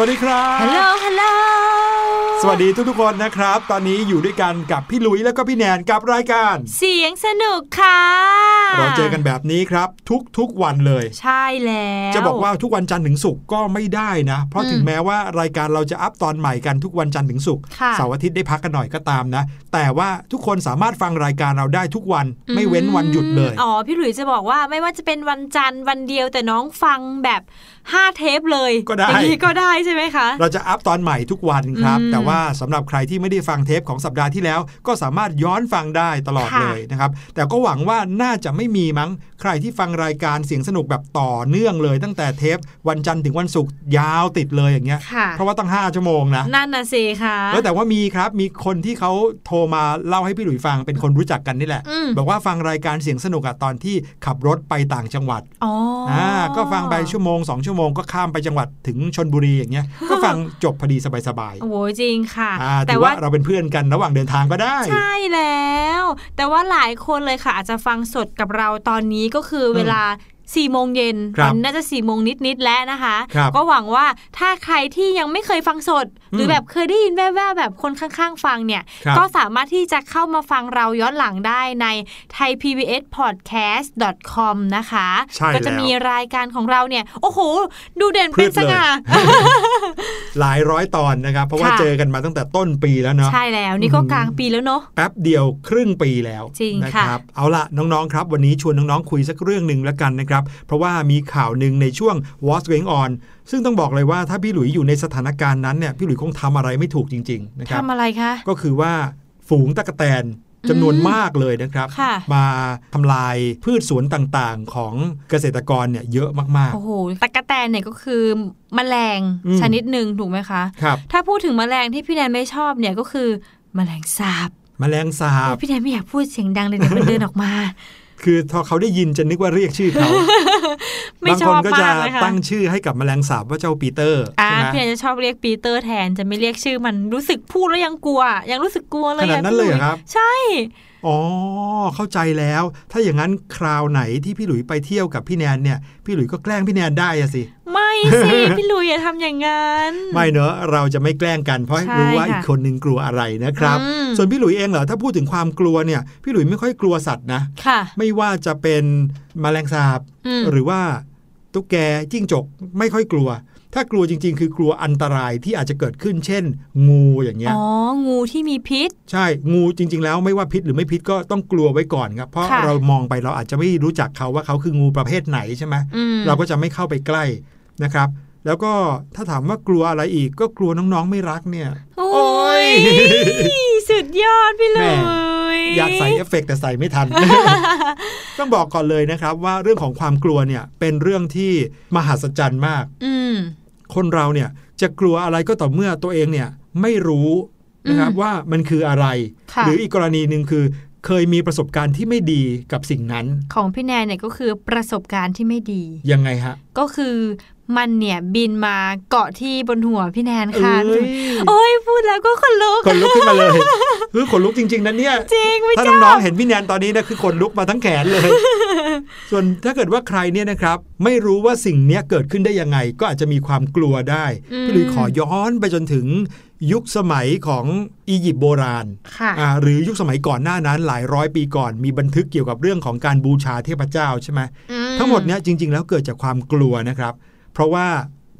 วัสดีครับ ฮัลโหล ฮัลโหล สวัสดีทุกๆคนนะครับ ตอนนี้อยู่ด้วยกันกับพี่หลุยแล้วก็พี่แนนกับรายการ เสียงสนุกค่ะ เราเจอกันแบบนี้ครับ ทุกๆวันเลย ใช่แล้ว จะบอกว่าทุกวันจันทร์ถึงศุกร์ก็ไม่ได้นะ เพราะอืมถึงแม้ว่ารายการเราจะอัพตอนใหม่กันทุกวันจันทร์ถึงศุกร์ค่ะเสาร์อาทิตย์ได้พักกันหน่อยก็ตามนะ แต่ว่าทุกคนสามารถฟังรายการเราได้ทุกวันไม่เว้นวันหยุดเลย อ๋อพี่หลุยจะบอกว่าไม่ว่าจะเป็นวันจันทร์วันเดียวแต่น้องฟังแบบ 5 เทปเลยก็ได้อย่างนี้ก็ได้ใช่ไหมคะ เราจะอัพตอนใหม่ทุกวันครับอืมแต่ว่าสำหรับใครที่ไม่ได้ฟังเทปของสัปดาห์ที่แล้ว ก็สามารถย้อนฟังได้ตลอดค่ะเลยนะครับ แต่ก็หวังว่าน่าจะไม่มีมั้ง ใครที่ฟังรายการเสียงสนุกแบบต่อเนื่องเลย ตั้งแต่เทปวันจันทร์ถึงวันศุกร์ยาวติดเลยอย่างเงี้ยค่ะเพราะว่าตั้ง 5 ชั่วโมงนะ นั่นน่ะสิค่ะแล้วแต่ว่ามีครับมีคนที่เขาโทรมาเล่าให้พี่หลุยฟังเป็นคนรู้จักกันนี่แหละอืมบอกว่าฟังรายการเสียงสนุกอะตอนที่ขับรถไปต่างจังหวัดอ๋อออ่าก็ฟังไปชั่วโมงสองชั่วโมงก็ข้ามไปจังหวัดถึงชนบุรีอย่างเงี้ยก็ฟังจบพอดีสบายโอ้โหจริงค่ะๆอ่าแต่ถือว่าว่าเราเป็นเพื่อนกันระหว่างเดินทางก็ได้ ใช่แล้ว แต่ว่าหลายคนเลยค่ะ อาจจะฟังสดกับเราตอนนี้ก็คือเวลา4โมงเย็นครับตอนนี้น่าจะ4โมงนิดๆแล้วนะคะครับก็หวังว่าถ้าใครที่ยังไม่เคยฟังสดหรืออมแบบเคยได้ยินแว่วๆแบบคนข้างๆ ฟังเนี่ยครับก็สามารถที่จะเข้ามาฟังเราย้อนหลังได้ใน thaipbspodcast.com นะคะใช่ก็จะแล้วมีรายการของเราเนี่ย โอ้โห ดูเด่นพืเป็นชสเลยง่าหลายร้อยตอนนะครับ เพราะว่าค่ะเจอกันมาตั้งแต่ต้นปีแล้วเนาะใช่แล้วนี่ก็อืมกลางปีแล้วเนาะแป๊บเดียวครึ่งปีแล้วจริงนะค่ะครับเอาละน้องๆครับ วันนี้ชวนน้องๆคุยสักเรื่องหนึ่งแล้วกันนะครับ เพราะว่ามีข่าวหนึ่งในช่วง What's Going On ซึ่งต้องบอกเลยว่าถ้าพี่หลุยอยู่ในสถานการณ์นั้นเนี่ยพี่หลุยคงทำอะไรไม่ถูกจริง ๆ นะครับทำอะไรคะก็คือว่าฝูงตะกแตนจำนวนมากเลยนะครับค่ะมาทำลายพืชสวนต่างๆ ของเกษตรกรเนี่ยเยอะมากโอ้โหตะกะแตนเนี่ยก็คือแมลงอืมชนิดหนึ่งถูกไหมคะๆครับถ้าพูดถึงแมลงที่พี่แนนไม่ชอบเนี่ยก็คือแมลงสาบแมลงสาบพี่แนนไม่อยากพูดเสียงดังเลยเดี๋ยวมันเดินออกมา คือพอเขาได้ยินจะนึกว่าเรียกชื่อเขาไม่บางชคอนบก็จะมากเลยค่ะตั้งชื่อให้กับแมลงสาบว่าเจ้าปีเตอร์อ่าใช่ไหมพี่แนนจะชอบเรียกปีเตอร์แทนจะไม่เรียกชื่อมันรู้สึกพูดแล้วยังกลัว ยังรู้สึกกลัวเลยขนาดอะนั้นเลยเหรอครับ ใช่ อ๋อ เข้าใจแล้ว ถ้าอย่างนั้นคราวไหนที่พี่หลุยไปเที่ยวกับพี่แนนเนี่ย พี่หลุยก็แกล้งพี่แนนได้อะสิ ไม่สิพี่ลุยอย่าทำอย่างนั้น ไม่เนอะเราจะไม่แกล้งกันเพราะใช่รู้ว่าค่ะอีกคนนึงกลัวอะไรนะครับอืมส่วนพี่หลุยเองเหรอถ้าพูดถึงความกลัวเนี่ย พี่หลุยไม่ค่อยกลัวสัตว์นะค่ะไม่ว่าจะเป็นแมลงสาบอืมหรือว่าตุ๊กแกจิ้งจกไม่ค่อยกลัว ถ้ากลัวจริง ๆ คือกลัวอันตรายที่อาจจะเกิดขึ้น เช่น งูอย่างเงี้ย อ๋อ งูที่มีพิษ ใช่ งูจริง ๆ แล้วไม่ว่าพิษหรือไม่พิษก็ต้องกลัวไว้ก่อนครับ เพราะค่ะเรามองไปเราอาจจะไม่รู้จักเขาว่าเขาคืองูประเภทไหนใช่ไหมอืมเราก็จะไม่เข้าไปใกล้นะครับ แล้วก็ถ้าถามว่ากลัวอะไรอีกก็กลัวน้องๆไม่รักเนี่ย โอ้ยสุดยอดพี่ลุแม่อยากใส่เอฟเฟกต์แต่ใส่ไม่ทัน ต้องบอกก่อนเลยนะครับว่าเรื่องของความกลัวเนี่ยเป็นเรื่องที่มหัศจรรย์มากอืม คนเราเนี่ยจะกลัวอะไรก็ต่อเมื่อตัวเองเนี่ยไม่รู้นะครับอืมว่ามันคืออะไรค่ะหรืออีกกรณีหนึ่งคือเคยมีประสบการณ์ที่ไม่ดีกับสิ่งนั้น ของพี่แนนเนี่ยก็คือประสบการณ์ที่ไม่ดี ยังไงฮะ ก็คือ มันเนี่ยบินมาเกาะที่บนหัวพี่แนนค่ะเอ้ยโอ้ยพูดแล้วก็ขนลุกขนลุกขึ้นมาเลยคือขนลุกจริงๆนะเนี่ยจริงไม่ถ้าจ้าน้องๆเห็นพี่แนนตอนนี้นะคือขนลุกมาทั้งแขนเลย ส่วนถ้าเกิดว่าใครเนี่ยนะครับ ไม่รู้ว่าสิ่งเนี้ยเกิดขึ้นได้ยังไง ก็อาจจะมีความกลัวได้อืมพี่ลุยขอย้อนไปจนถึงยุคสมัยของอียิปต์โบราณค่ะอ่าหรือยุคสมัยก่อนหน้านั้นหลายร้อยปีก่อน มีบันทึกเกี่ยวกับเรื่องของการบูชาเทพเจ้าใช่ไหมอืทั้งหมดเนี้ยจริง ๆ แล้วเกิดจากความกลัวนะครับ เพราะว่า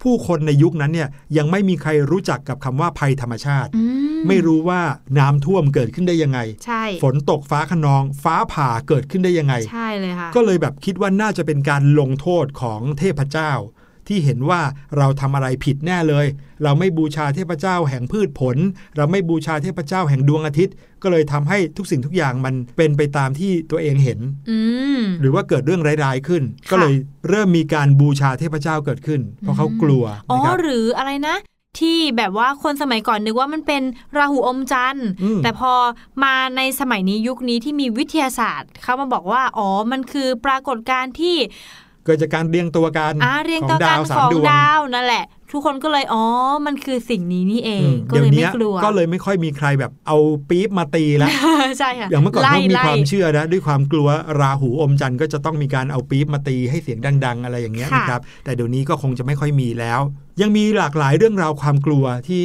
ผู้คนในยุคนั้นเนี่ยยังไม่มีใครรู้จักกับคำว่าภัยธรรมชาติอืไม่รู้ว่าน้ำท่วมเกิดขึ้นได้ยังไงใช่ฝนตกฟ้าขนอง ฟ้าผ่าเกิดขึ้นได้ยังไง ใช่เลยค่ะ ก็เลยแบบคิดว่าน่าจะเป็นการลงโทษของเทพเจ้า ที่เห็นว่าเราทำอะไรผิดแน่เลย เราไม่บูชาเทพเจ้าแห่งพืชผล เราไม่บูชาเทพเจ้าแห่งดวงอาทิตย์ ก็เลยทำให้ทุกสิ่งทุกอย่างมันเป็นไปตามที่ตัวเองเห็นอืมหรือว่าเกิดเรื่องร้ายๆขึ้นค่ะก็เลยเริ่มมีการบูชาเทพเจ้าเกิดขึ้น เพราะเขากลัวอ๋อนะครับหรืออะไรนะที่แบบว่าคนสมัยก่อนนึกว่ามันเป็นราหูอมจันทร์อืมแต่พอมาในสมัยนี้ยุคนี้ที่มีวิทยาศาสตร์เขามาบอกว่า อ๋อ มันคือปรากฏการณ์ที่ เกิดจากการเรียงตัวกันอ่าเรียงขอต่งอดากันวสาขมองดวงดาวนั่นแหละ ทุกคนก็เลยอ๋อมันคือสิ่งนี้นี่เองอืมก็เดี๋ยเลวยไม่เนี้ยกลัวก็เลยไม่ค่อยมีใครแบบเอาปี๊บมาตีแล้วใช่ค่ะอย่างเมื่อก่อนไล่เขามีไล่ความเชื่อนะด้วยความกลัวราหูอมจันทร์ก็จะต้องมีการเอาปี๊บมาตีให้เสียงดัง ๆ อะไรอย่างเงี้ยค่ะนะครับแต่เดี๋ยวนี้ก็คงจะไม่ค่อยมีแล้ว ยังมีหลากหลายเรื่องราวความกลัวที่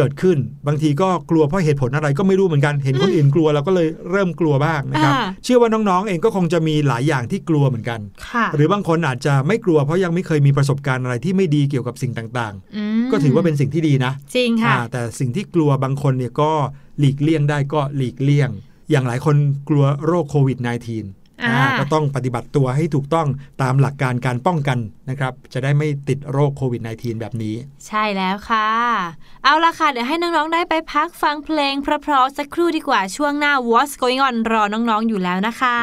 เกิดขึ้น บางทีก็กลัวเพราะเหตุผลอะไรก็ไม่รู้เหมือนกันเห็นคนอื่นกลัวเราก็เลยเริ่มกลัวบ้างนะครับอ่าเชื่อว่าน้องๆเองก็คงจะมีหลายอย่างที่กลัวเหมือนกันค่ะหรือบางคนอาจจะไม่กลัวเพราะยังไม่เคยมีประสบการณ์อะไรที่ไม่ดีเกี่ยวกับสิ่งต่างมๆก็ถือว่าเป็นสิ่งที่ดีนะ จริงค่ะอ่าแต่สิ่งที่กลัวบางคนเนี่ยก็หลีกเลี่ยงได้ก็หลีกเลี่ยง อย่างหลายคนกลัวโรคโควิด -19 อ่าอ่า ก็ต้องปฏิบัติตัวให้ถูกต้องตามหลักการการป้องกันนะครับ จะได้ไม่ติดโรคโควิด -19 แบบนี้ ใช่แล้วค่ะ เอาละค่ะ เดี๋ยวให้น้อง ๆ ได้ไปพักฟังเพลงเพราะๆสักครู่ดีกว่าช่วงหน้า What's Going On รอน้อง ๆ อยู่แล้วนะคะ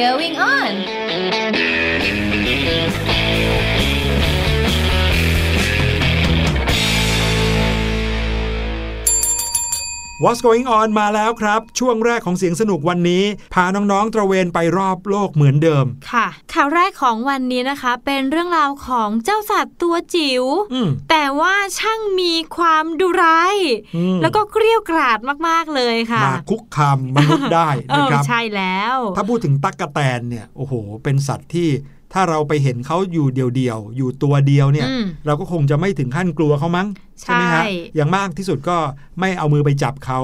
going on What's going on มาแล้วครับ ช่วงแรกของเสียงสนุกวันนี้ พาน้อง ๆ ตระเวนไปรอบโลกเหมือนเดิม ค่ะ ข่าวแรกของวันนี้นะคะ เป็นเรื่องราวของเจ้าสัตว์ตัวจิ๋วอืมแต่ว่าช่างมีความดุร้ายอืมแล้วก็เกรี้ยวกราดมาก ๆ เลยค่ะ มาคุกคามมนุษย์ได้เอนะอครับใช่แล้ว ถ้าพูดถึงตั๊กกะแตนเนี่ยโอ้โห เป็นสัตว์ที่ ถ้าเราไปเห็นเขาอยู่เดียวๆ อยู่ตัวเดียวเนี่ยอืมเราก็คงจะไม่ถึงขั้นกลัวเขามั้ง ใช่ไหมฮะใช่อย่างมากที่สุดก็ไม่เอามือไปจับเขา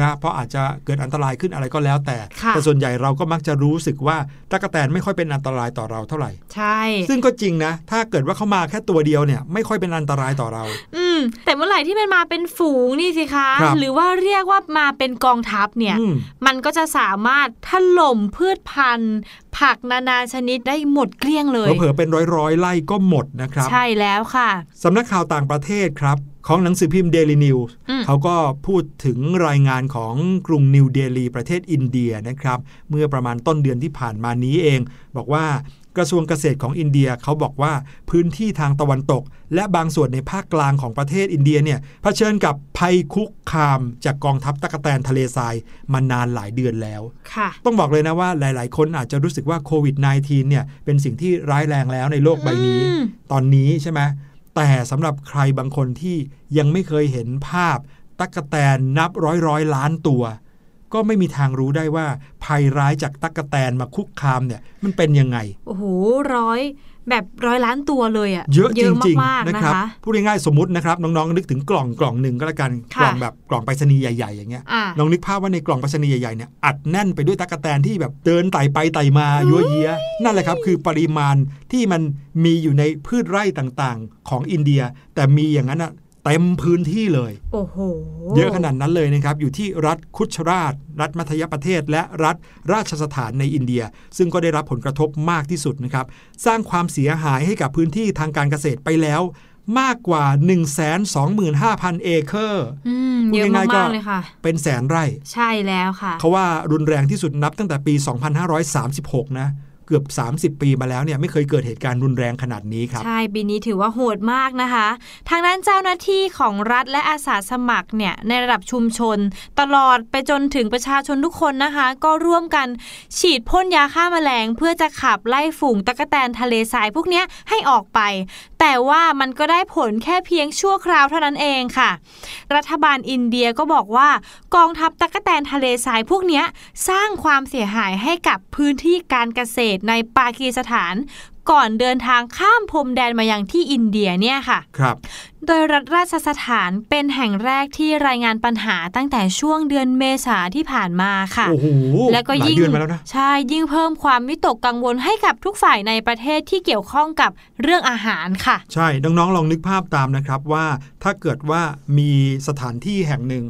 นะเพราะอาจจะเกิดอันตรายขึ้นอะไรก็แล้วแต่ค่ะแต่ส่วนใหญ่เราก็มักจะรู้สึกว่าตั๊กกะแตนไม่ค่อยเป็นอันตรายต่อเราเท่าไหร่ ใช่ ซึ่งก็จริงนะ ถ้าเกิดว่าเขามาแค่ตัวเดียวเนี่ย ไม่ค่อยเป็นอันตรายต่อเรา อืม แต่เมื่อไหร่ที่มันมาเป็นฝูงนี่สิคะครับหรือว่าเรียกว่ามาเป็นกองทัพเนี่ยอืมมันก็จะสามารถถล่มพืชพันธุ์ผักนานาชนิดได้หมดเกลี้ยงเลยเผลอๆเป็นร้อยๆไล่ก็หมดนะครับ ใช่แล้วค่ะสำนักข่าวต่างประเทศครับ ของหนังสือพิมพ์ Daily News อืมเขาก็พูดถึงรายงานของกรุงนิวเดลีประเทศอินเดียนะครับ เมื่อประมาณต้นเดือนที่ผ่านมานี้เอง บอกว่ากระทรวงเกษตรของอินเดียเขาบอกว่าพื้นที่ทางตะวันตก และบางส่วนในภาคกลางของประเทศอินเดียเนี่ยเผชิญกับภัยคุกคามจากกองทัพตะกแตนทะเลทรายมานานหลายเดือนแล้วค่ะต้องบอกเลยนะว่าหลาย ๆ คนอาจจะรู้สึกว่าโควิด -19 เนี่ยเป็นสิ่งที่ร้ายแรงแล้วในโลกใบนี้อืมตอนนี้ใช่ไหม แต่สำหรับใครบางคนที่ยังไม่เคยเห็นภาพตั๊กแตนนับร้อยร้อยล้านตัว ก็ไม่มีทางรู้ได้ว่าภัยร้ายจากตั๊กแตนมาคุกคามเนี่ยมันเป็นยังไง โอ้โหร้อยแบบร้อยล้านตัวเลยอะเยอะจริงมากๆๆนะนะครัคะพูดง่ายๆสมมตินะครับน้องๆนึกถึงกล่องกล่องหนึ่งก็แล้วกันค่ะกล่องแบบกล่องไปรษณีย์ใหญ่ๆอย่างเงี้ยอะลองนึกภาพว่าในกล่องไปรษณีย์ใหญ่ๆเนี่ยอัดแน่นไปด้วยตั๊กแตนที่แบบเดินไต่ไปไต่มายั่วเยียนั่นแหละครับคือปริมาณที่มันมีอยู่ในพืชไร่ต่างๆ ของอินเดีย แต่มีอย่างนั้นอะ เต็มพื้นที่เลย โอ้โห เยอะขนาดนั้นเลยนะครับ อยู่ที่รัฐคุชราช รัฐมัธยประเทศ และรัฐราชสถานในอินเดีย ซึ่งก็ได้รับผลกระทบมากที่สุดนะครับ สร้างความเสียหายให้กับพื้นที่ทางการเกษตรไปแล้ว มากกว่า 125,000 เอเคอร์อืมพูดเยอะง่ายๆก็มากๆเลยค่ะ เป็นแสนไร่ ใช่แล้วค่ะ เขาว่ารุนแรงที่สุดนับตั้งแต่ปี 2536 นะ เกือบ 30 ปีมาแล้วเนี่ยไม่เคยเกิดเหตุการณ์รุนแรงขนาดนี้ครับ ใช่ปีนี้ถือว่าโหดมากนะคะ ทางด้านเจ้าหน้าที่ของรัฐและอาสาสมัครเนี่ยในระดับชุมชน ตลอดไปจนถึงประชาชนทุกคนนะคะ ก็ร่วมกันฉีดพ่นยาฆ่าแมลง เพื่อจะขับไล่ฝูงตะกแตนทะเลทรายพวกนี้ให้ออกไป แต่ว่ามันก็ได้ผลแค่เพียงชั่วคราวเท่านั้นเองค่ะ รัฐบาลอินเดียก็บอกว่ากองทัพตะกแตนทะเลทรายพวกนี้สร้างความเสียหายให้กับพื้นที่การเกษตรในปากีสถาน ก่อนเดินทางข้ามพรมแดนมายังที่อินเดียเนี่ยค่ะครับโดยรัฐราชสถานเป็นแห่งแรกที่รายงานปัญหาตั้งแต่ช่วงเดือนเมษาที่ผ่านมาค่ะ โอ้โหแล้วก็หลายยิ่งเดือนมาแล้วนะใช่ยิ่งเพิ่มความวิตกกังวลให้กับทุกฝ่ายในประเทศที่เกี่ยวข้องกับเรื่องอาหารค่ะ ใช่ น้องๆ ลองนึกภาพตามนะครับว่าถ้าเกิดว่ามีสถานที่แห่งหนึ่ง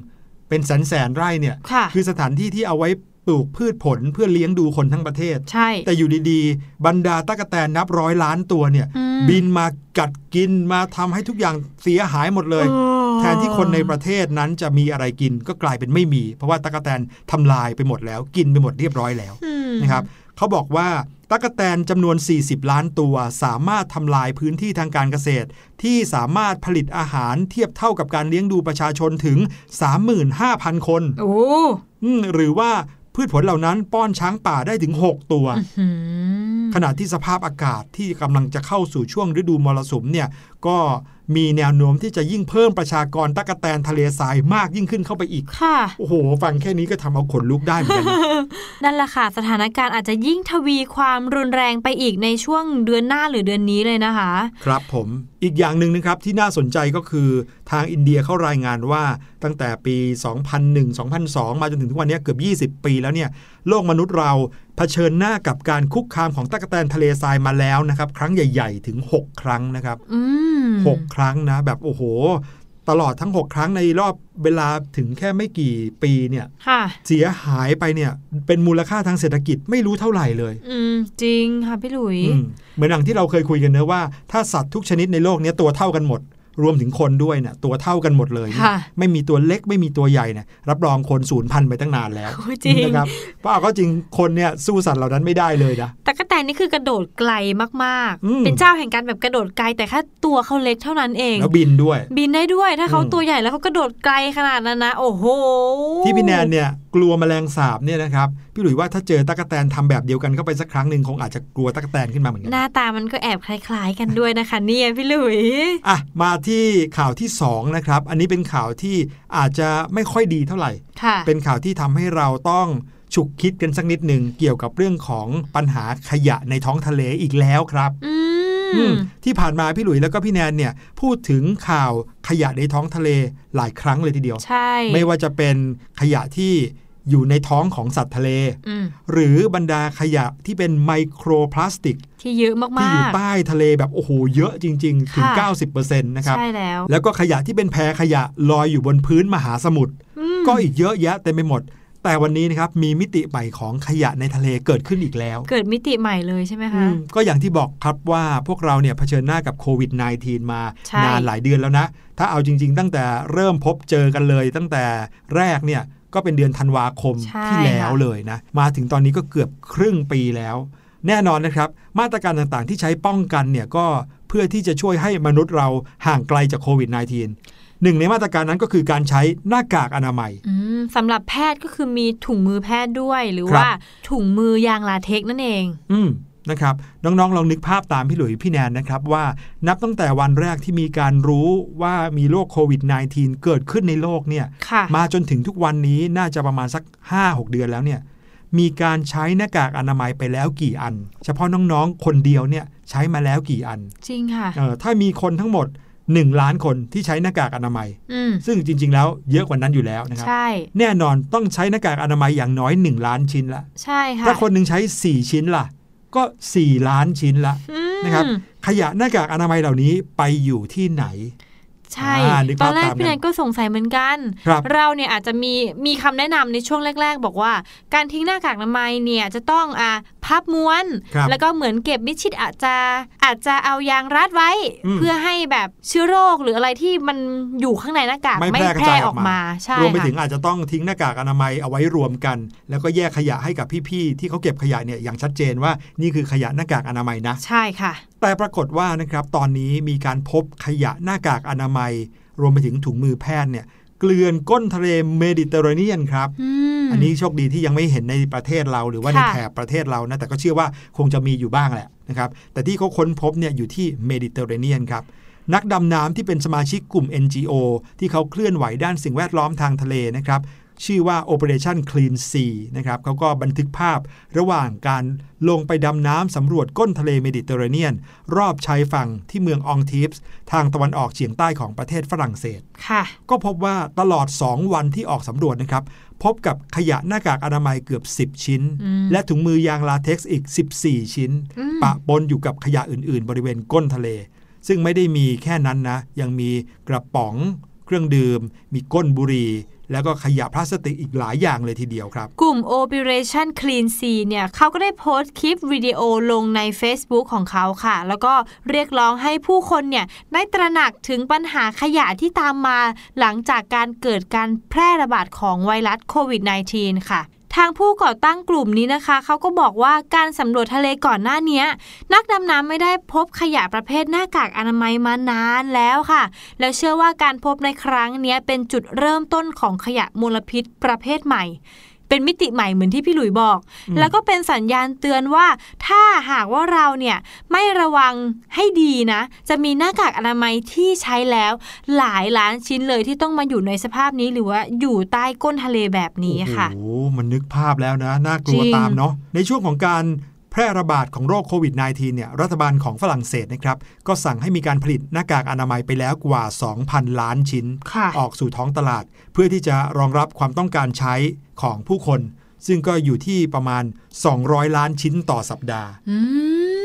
เป็นแสนแสนๆไร่เนี่ยค่ะคือสถานที่ที่เอาไว้ ปลูกพืชผลเพื่อเลี้ยงดูคนทั้งประเทศ ใช่ แต่อยู่ดีๆ บรรดาตะกแตนนับร้อยล้านตัวเนี่ยอืมบินมากัดกินมาทำให้ทุกอย่างเสียหายหมดเลยเออแทนที่คนในประเทศนั้นจะมีอะไรกินก็กลายเป็นไม่มี เพราะว่าตะกแตนทำลายไปหมดแล้ว กินไปหมดเรียบร้อยแล้วอืมนะครับเขาบอกว่าตะกแตนจำนวน 40 ล้านตัว สามารถทำลายพื้นที่ทางการเกษตร ที่สามารถผลิตอาหารเทียบเท่ากับการเลี้ยงดูประชาชนถึง 35,000 คนโอ้อืมหรือว่า พืชผลเหล่านั้นป้อนช้างป่าได้ถึง 6 ตัวหืมขณะที่สภาพอากาศที่กำลังจะเข้าสู่ช่วงฤดูมรสุมเนี่ย ก็มีแนวโน้มที่จะยิ่งเพิ่มประชากรตะกแตนทะเลทรายมากยิ่งขึ้นเข้าไปอีก ค่ะ โอ้โห ฟังแค่นี้ก็ทำเอาขนลุกได้เหมือนกันนะนั่นแหละค่ะ สถานการณ์อาจจะยิ่งทวีความรุนแรงไปอีกในช่วงเดือนหน้าหรือเดือนนี้เลยนะคะ ครับผม อีกอย่างหนึ่งนะครับที่น่าสนใจก็คือทางอินเดียเขารายงานว่าตั้งแต่ปี 2001-2002 มาจนถึงทุกวันนี้เกือบ 20 ปีแล้วเนี่ย โลกมนุษย์เราเผชิญหน้ากับการคุกคามของตะกแตนทะเลทรายมาแล้วนะครับ ครั้งใหญ่ ๆ ถึง 6 ครั้งนะครับอืม6ครั้งนะแบบโอ้โห ตลอดทั้ง 6 ครั้งในรอบเวลาถึงแค่ไม่กี่ปีเนี่ยค่ะเสียหายไปเนี่ย เป็นมูลค่าทางเศรษฐกิจไม่รู้เท่าไหร่เลย อืมจริงค่ะพี่หลุยอืมเหมือนอย่างที่เราเคยคุยกันเนอะว่า ถ้าสัตว์ทุกชนิดในโลกเนี้ยตัวเท่ากันหมด รวมถึงคนด้วยเนี่ยตัวเท่ากันหมดเลยเนี่ยค่ะไม่มีตัวเล็กไม่มีตัวใหญ่เนี่ยรับรองคนสูญพันธุ์ไปตั้งนานแล้วโอ้ยจริงนะครับเพราะเอาก็จริงคนเนี่ยสู้สัตว์เหล่านั้นไม่ได้เลยนะตะกแตนนี่คือกระโดดไกลมากอืมๆเป็นเจ้าแห่งการแบบกระโดดไกลแต่แค่ตัวเขาเล็กเท่านั้นเองแล้วบินด้วย บินได้ด้วยถ้าเขาอืมตัวใหญ่แล้วเขากระโดดไกลขนาดนั้นนะโอ้โหที่พี่แนนเนี่ย กลัวแมลงสาบเนี่ยนะครับพี่หลุยว่าถ้าเจอตะกแตนทำแบบเดียวกันเข้าไปสักครั้งหนึ่งคงอาจจะกลัวตะกแตนขึ้นมาเหมือนกันหน้าตามันก็แอบคล้าย ๆ กันด้วยนะคะเนี่ยพี่หลุยอะมาที่ข่าวที่สองนะครับอันนี้เป็นข่าวที่อาจจะไม่ค่อยดีเท่าไหร่ค่ะเป็นข่าวที่ทำให้เราต้องฉุกคิดกันสักนิดหนึ่งเกี่ยวกับเรื่องของปัญหาขยะในท้องทะเลอีกแล้วครับอือืมมที่ผ่านมาพี่หลุยแล้วก็พี่แนนเนี่ยพูดถึงข่าวขยะในท้องทะเลหลายครั้งเลยทีเดียว ใช่ ไม่ว่าจะเป็นขยะที่ อยู่ในท้องของสัตว์ทะเลอืมหรือบรรดาขยะที่เป็นไมโครพลาสติก ที่เยอะมากๆ ที่อยู่ใต้ทะเลแบบโอ้โหเยอะจริง ๆ ถึงค่ะ90%นะครับ ใช่แล้ว แล้วก็ขยะที่เป็นแพขยะลอยอยู่บนพื้นมหาสมุทรอืมก็อีกเยอะแยะเต็มไปหมด แต่วันนี้นะครับมีมิติใหม่ของขยะในทะเลเกิดขึ้นอีกแล้ว เกิดมิติใหม่เลยใช่ไหมคะอืมก็อย่างที่บอกครับว่าพวกเราเนี่ยเผชิญหน้ากับโควิด -19 มาใช่นานหลายเดือนแล้วนะ ถ้าเอาจริง ๆ ตั้งแต่เริ่มพบเจอกันเลย ตั้งแต่แรกเนี่ย ก็เป็นเดือนธันวาคมใช่ที่แล้วค่ะเลยนะ มาถึงตอนนี้ก็เกือบครึ่งปีแล้ว แน่นอนนะครับ มาตรการต่างๆที่ใช้ป้องกันเนี่ยก็เพื่อที่จะช่วยให้มนุษย์เราห่างไกลจากโควิด -19 หนึ่งในมาตรการนั้นก็คือการใช้หน้ากากอนามัยอืมสำหรับแพทย์ก็คือมีถุงมือแพทย์ด้วย หรือครับว่าถุงมือยางลาเทคนั่นเอง อืม นะครับน้องๆลองนึกภาพตามพี่หลุยพี่แนนนะครับว่านับตั้งแต่วันแรกที่มีการรู้ว่ามีโรคโควิด -19 เกิดขึ้นในโลกเนี่ยค่ะมาจนถึงทุกวันนี้น่าจะประมาณสัก 5-6 เดือนแล้วเนี่ยมีการใช้หน้ากากอนามัยไปแล้วกี่อัน เฉพาะน้องๆ คนเดียวเนี่ยใช้มาแล้วกี่อัน จริงค่ะเออถ้ามีคนทั้งหมด 1 ล้านคนที่ใช้หน้ากากอนามัยอืมซึ่งจริง ๆ แล้วเยอะกว่านั้นอยู่แล้วนะครับใช่แน่นอนต้องใช้หน้ากากอนามัยอย่างน้อย 1 ล้านชิ้นละใช่ค่ะถ้าคนหนึ่งใช้ 4 ชิ้นล่ะ ก็ 4 ล้านชิ้นละอืมนะครับขยะหน้ากากอนามัยเหล่านี้ไปอยู่ที่ไหนใช่อ่านึกตอภาพนแรกตามพี่แนกันนก็สงสัยเหมือนกันครับเราเนี่ยอาจจะมีมีคำแนะนำในช่วงแรก ๆ บอกว่า การทิ้งหน้ากากอนามัยเนี่ยจะต้องอ่า พับม้วนครับแล้วก็เหมือนเก็บมิดชิดอาจจะอาจจะเอายางรัดไว้อืมเพื่อให้แบบเชื้อโรคหรืออะไรที่มันอยู่ข้างในหน้ากากไม่ไม่แพร่กระจายออออกกมามาใช่รวมไปค่ะถึงอาจะต้องทิ้งหน้ากากอนามัยเอาไว้รวมกัน แล้วก็แยกขยะให้กับพี่ๆที่เขาเก็บขยะเนี่ยอย่างชัดเจนว่านี่คือขยะหน้ากากอนามัยนะ ใช่ค่ะ แต่ปรากฏว่านะครับตอนนี้มีการพบขยะหน้ากากอนามัย รวมไปถึงถุงมือแพทย์เนี่ย เกลื่อนก้นทะเลเมดิเตอร์เรเนียนครับอืมอันนี้โชคดีที่ยังไม่เห็นในประเทศเราหรือว่าในค่ะแถบประเทศเรานะแต่ก็เชื่อว่าคงจะมีอยู่บ้างแหละนะครับแต่ที่เขาค้นพบเนี่ยอยู่ที่เมดิเตอร์เรเนียนครับนักดำน้ำที่เป็นสมาชิกกลุ่ม NGO ที่เขาเคลื่อนไหวด้านสิ่งแวดล้อมทางทะเลนะครับ ชื่อว่า Operation Clean Sea นะครับเขาก็บันทึกภาพระหว่างการลงไปดำน้ำสำรวจก้นทะเลเมดิเตอร์เรเนียน รอบชายฝั่งที่เมืองอองทิปส์ทางตะวันออกเฉียงใต้ของประเทศฝรั่งเศส ค่ะ ก็พบว่าตลอด 2 วันที่ออกสำรวจนะครับ พบกับขยะหน้ากากอนามัยเกือบ 10 ชิ้นอืมและถุงมือยางลาเท็กซ์อีก 14 ชิ้นอืมปะปนอยู่กับขยะอื่น ๆ บริเวณก้นทะเล ซึ่งไม่ได้มีแค่นั้นนะ ยังมีกระป๋อง เครื่องดื่ม มีก้นบุหรี่ แล้วก็ขยะพลาสติกอีกหลายอย่างเลยทีเดียวครับ กลุ่ม Operation Clean Sea เนี่ยเขาก็ได้โพสต์คลิปวิดีโอลงใน Facebook ของเขาค่ะ แล้วก็เรียกร้องให้ผู้คนเนี่ยได้ตระหนักถึงปัญหาขยะที่ตามมา หลังจากการเกิดการแพร่ระบาดของไวรัสโควิด -19 ค่ะ ทางผู้ก่อตั้งกลุ่มนี้นะคะ เขาก็บอกว่าการสำรวจทะเลก่อนหน้านี้นักดำน้ำไม่ได้พบขยะประเภทหน้ากากอนามัยมานานแล้วค่ะ แล้วเชื่อว่าการพบในครั้งนี้เป็นจุดเริ่มต้นของขยะมลพิษประเภทใหม่ เป็นมิติใหม่เหมือนที่พี่หลุยบอก แล้วก็เป็นสัญญาณเตือนว่า ถ้าหากว่าเราเนี่ยไม่ระวังให้ดีนะ จะมีหน้ากากอนามัยที่ใช้แล้ว หลายล้านชิ้นเลยที่ต้องมาอยู่ในสภาพนี้หรือว่าอยู่ใต้ก้นทะเลแบบนี้ค่ะโอ้โหมันนึกภาพแล้วนะน่ากลัวจริงตามเนาะในช่วงของการ แพร่ระบาดของโรคโควิด -19 เนี่ยรัฐบาลของฝรั่งเศสนะครับก็สั่งให้มีการผลิตหน้ากากอนามัยไปแล้วกว่า 2,000 ล้านชิ้นค่ะออกสู่ท้องตลาด เพื่อที่จะรองรับความต้องการใช้ของผู้คน ซึ่งก็อยู่ที่ประมาณ 200 ล้านชิ้นต่อสัปดาห์อื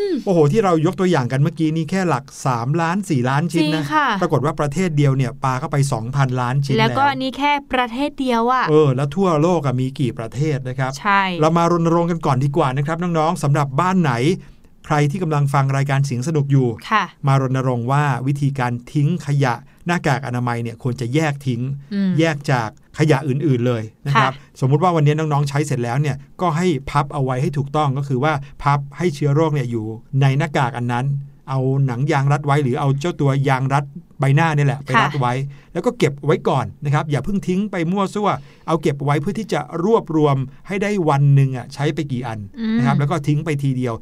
มโอ้โห ที่เรายกตัวอย่างกันเมื่อกี้นี่แค่หลัก 3 ล้าน 4 ล้านชิ้นจรินะงค่ะปรากฏว่าประเทศเดียวเนี่ยปาเข้าไป 2,000 ล้านชิ้นแล้วก็อันนี้แค่ประเทศเดียวอะเออ แล้วทั่วโลกอะมีกี่ประเทศนะครับ ใช่ เรามารณรงค์กันก่อนดีกว่านะครับน้องๆสำหรับบ้านไหน ใครที่กำลังฟังรายการเสียงสนุกอยู่ค่ะมารณรงค์ว่าวิธีการทิ้งขยะ หน้ากากอนามัยเนี่ยควรจะแยกทิ้งอืมแยกจากขยะอื่นๆเลยนะครับค่ะสมมุติว่าวันนี้น้องๆใช้เสร็จแล้วเนี่ยก็ให้พับเอาไว้ให้ถูกต้องก็คือว่าพับให้เชื้อโรคเนี่ยอยู่ในหน้ากากอันนั้น เอาหนังยางรัดไว้หรือเอาเจ้าตัวยางรัดใบหน้านี่แหละไปรัดไว้ แล้วก็เก็บไว้ก่อนนะครับ อย่าเพิ่งทิ้งไปมั่วซั่ว เอาเก็บไว้เพื่อที่จะรวบรวมให้ได้วันหนึ่งอะใช้ไปกี่อันอืมนะครับแล้วก็ทิ้งไปทีเดียว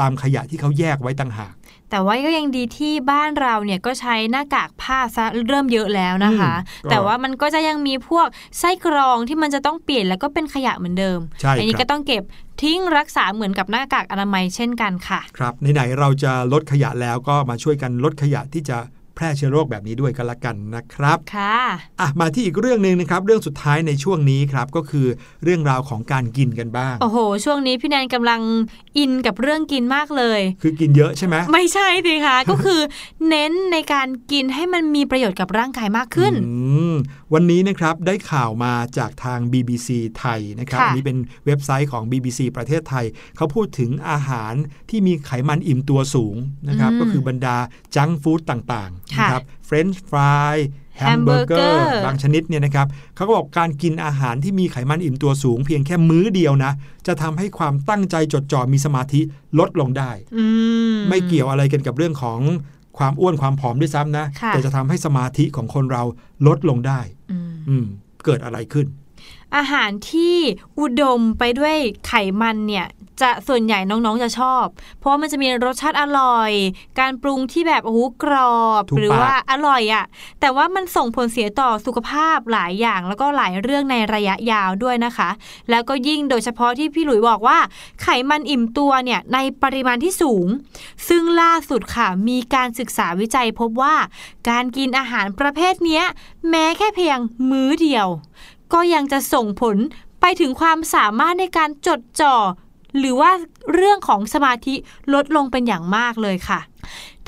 ตามขยะที่เขาแยกไว้ต่างหาก แต่ว่าก็ยังดีที่บ้านเราเนี่ยก็ใช้หน้ากากผ้าซะเริ่มเยอะแล้วนะคะอืมก็แต่ว่ามันก็จะยังมีพวกไส้กรองที่มันจะต้องเปลี่ยนแล้วก็เป็นขยะเหมือนเดิมใช่อันี้ครับก็ต้องเก็บทิ้งรักษาเหมือนกับหน้ากากอนามัยเช่นกันค่ะ ครับไหนๆเราจะลดขยะแล้วก็มาช่วยกันลดขยะที่จะ แพร่เชื้อโรคแบบนี้ด้วยกันละกันนะครับค่ะอะมาที่อีกเรื่องหนึ่งนะครับ เรื่องสุดท้ายในช่วงนี้ครับก็คือเรื่องราวของการกินกันบ้าง โอ้โห ช่วงนี้พี่แนนกำลังอินกับเรื่องกินมากเลย คือกินเยอะใช่ไหมไม่ใช่สิคะก็คือเน้นในการกินให้มันมีประโยชน์กับร่างกายมากขึ้นอืมวันนี้นะครับได้ข่าวมาจากทาง BBC ไทยนะครับค่ะอันนี้เป็นเว็บไซต์ของ BBC ประเทศไทย เขาพูดถึงอาหารที่มีไขมันอิ่มตัวสูงนะครับอืมก็คือบรรดา junk food ต่างๆค่ะนะครับเฟรนช์ฟรายแฮมเบอร์เกอ Hamburger ร์บางชนิดเนี่ยนะครับเขาก็บอกการกินอาหารที่มีไขมันอิ่มตัวสูงเพียงแค่มื้อเดียวนะ จะทำให้ความตั้งใจจดจ่อมีสมาธิลดลงได้อืมไม่เกี่ยวอะไรกันกับเรื่องของความอ้วนความผอมด้วยซ้ำนะค่ะแต่จะทำให้สมาธิของคนเราลดลงได้อืมอืมเกิดอะไรขึ้น อาหารที่อุดมไปด้วยไขมันเนี่ย จะส่วนใหญ่น้องๆจะชอบ เพราะว่ามันจะมีรสชาติอร่อย การปรุงที่แบบโอ้โหกรอบถูกหรือปากว่าอร่อยอะ่ะ แต่ว่ามันส่งผลเสียต่อสุขภาพหลายอย่างแล้วก็หลายเรื่องในระยะยาวด้วยนะคะ แล้วก็ยิ่งโดยเฉพาะที่พี่หลุยบอกว่า ไขมันอิ่มตัวเนี่ยในปริมาณที่สูง ซึ่งล่าสุดค่ะมีการศึกษาวิจัยพบว่า การกินอาหารประเภทเนี้ยแม้แค่เพียงมื้อเดียว ก็ยังจะส่งผลไปถึงความสามารถในการจดจ่อ หรือว่าเรื่องของสมาธิลดลงเป็นอย่างมากเลยค่ะ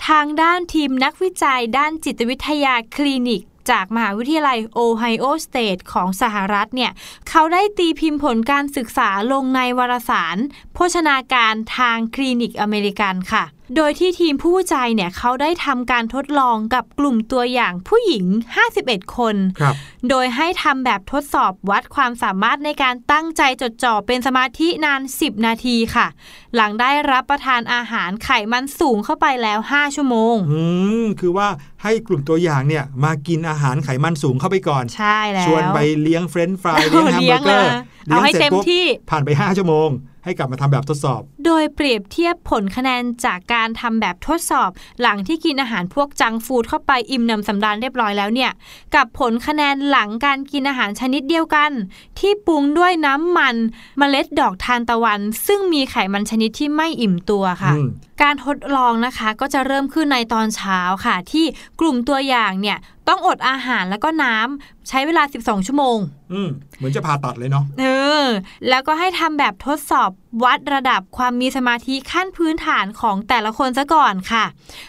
ทางด้านทีมนักวิจัยด้านจิตวิทยาคลินิกจากมหาวิทยาลัยโอไฮโอสเตทของสหรัฐเนี่ย เขาได้ตีพิมพ์ผลการศึกษาลงในวารสาร โภชนาการทางคลินิกอเมริกันค่ะ โดยที่ทีมผู้วิจัยเนี่ยเขาได้ทำการทดลองกับกลุ่มตัวอย่างผู้หญิง 51 คนครับโดยให้ทำแบบทดสอบวัดความสามารถในการตั้งใจจดจ่อเป็นสมาธินาน 10 นาทีค่ะ หลังได้รับประทานอาหารไขมันสูงเข้าไปแล้ว 5 ชั่วโมง อืม คือว่าให้กลุ่มตัวอย่างเนี่ยมากินอาหารไขมันสูงเข้าไปก่อน ใช่แล้ว ชวนไปเลี้ยงเฟรนช์ฟรายเอาเลี้ยงแฮมเบอร์เกอร์เลี้ยงเลยเอาให้เสร็จเต็มปุ๊บที่ ผ่านไป 5 ชั่วโมง ให้กลับมาทำแบบทดสอบ โดยเปรียบเทียบผลคะแนนจากการทำแบบทดสอบ หลังที่กินอาหารพวกจังก์ฟู้ดเข้าไปอิ่มหนำสำราญเรียบร้อยแล้วเนี่ย กับผลคะแนนหลังการกินอาหารชนิดเดียวกัน ที่ปรุงด้วยน้ำมันเมล็ดดอกทานตะวัน ซึ่งมีไขมันชนิดที่ไม่อิ่มตัวค่ะอืมการทดลองนะคะก็จะเริ่มขึ้นในตอนเช้าค่ะ ที่กลุ่มตัวอย่างเนี่ยต้องอดอาหารแล้วก็น้ำใช้เวลา 12 ชั่วโมง อืมเหมือนจะผ่าตัดเลยเนาะเออแล้วก็ให้ทำแบบทดสอบวัดระดับความมีสมาธิขั้นพื้นฐานของแต่ละคนซะก่อนค่ะ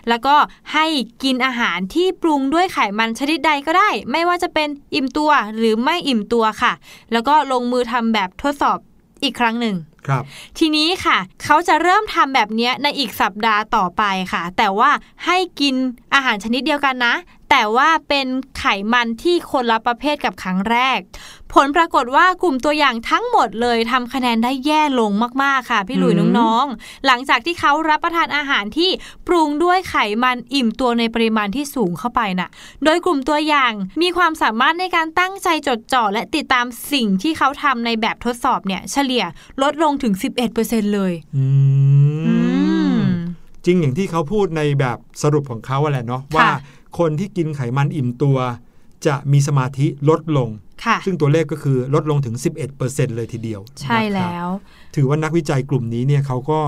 แล้วก็ให้กินอาหารที่ปรุงด้วยไขมันชนิดใดก็ได้ ไม่ว่าจะเป็นอิ่มตัวหรือไม่อิ่มตัวค่ะ แล้วก็ลงมือทำแบบทดสอบอีกครั้งหนึ่งครับ ทีนี้ค่ะ เขาจะเริ่มทำแบบเนี้ยในอีกสัปดาห์ต่อไปค่ะ แต่ว่าให้กินอาหารชนิดเดียวกันนะ แต่ว่าเป็นไขมันที่คนละประเภทกับครั้งแรก ผลปรากฏว่ากลุ่มตัวอย่างทั้งหมดเลยทำคะแนนได้แย่ลงมากๆค่ะ พี่หลุยอืมน้องๆ หลังจากที่เขารับประทานอาหารที่ปรุงด้วยไขมันอิ่มตัวในปริมาณที่สูงเข้าไปน่ะ โดยกลุ่มตัวอย่างมีความสามารถในการตั้งใจจดจ่อและติดตามสิ่งที่เขาทำในแบบทดสอบเนี่ยเฉลี่ยลดลงถึง 11%เลยอือืมมจริงอย่างที่เขาพูดในแบบสรุปของเขาอะแหละเนาะว่า คนที่กินไขมันอิ่มตัว จะมีสมาธิลดลงค่ะซึ่งตัวเลขก็คือลดลงถึง 11%เลยทีเดียว ใช่นะครับแล้ว ถือว่านักวิจัยกลุ่มนี้เนี่ยเขาก็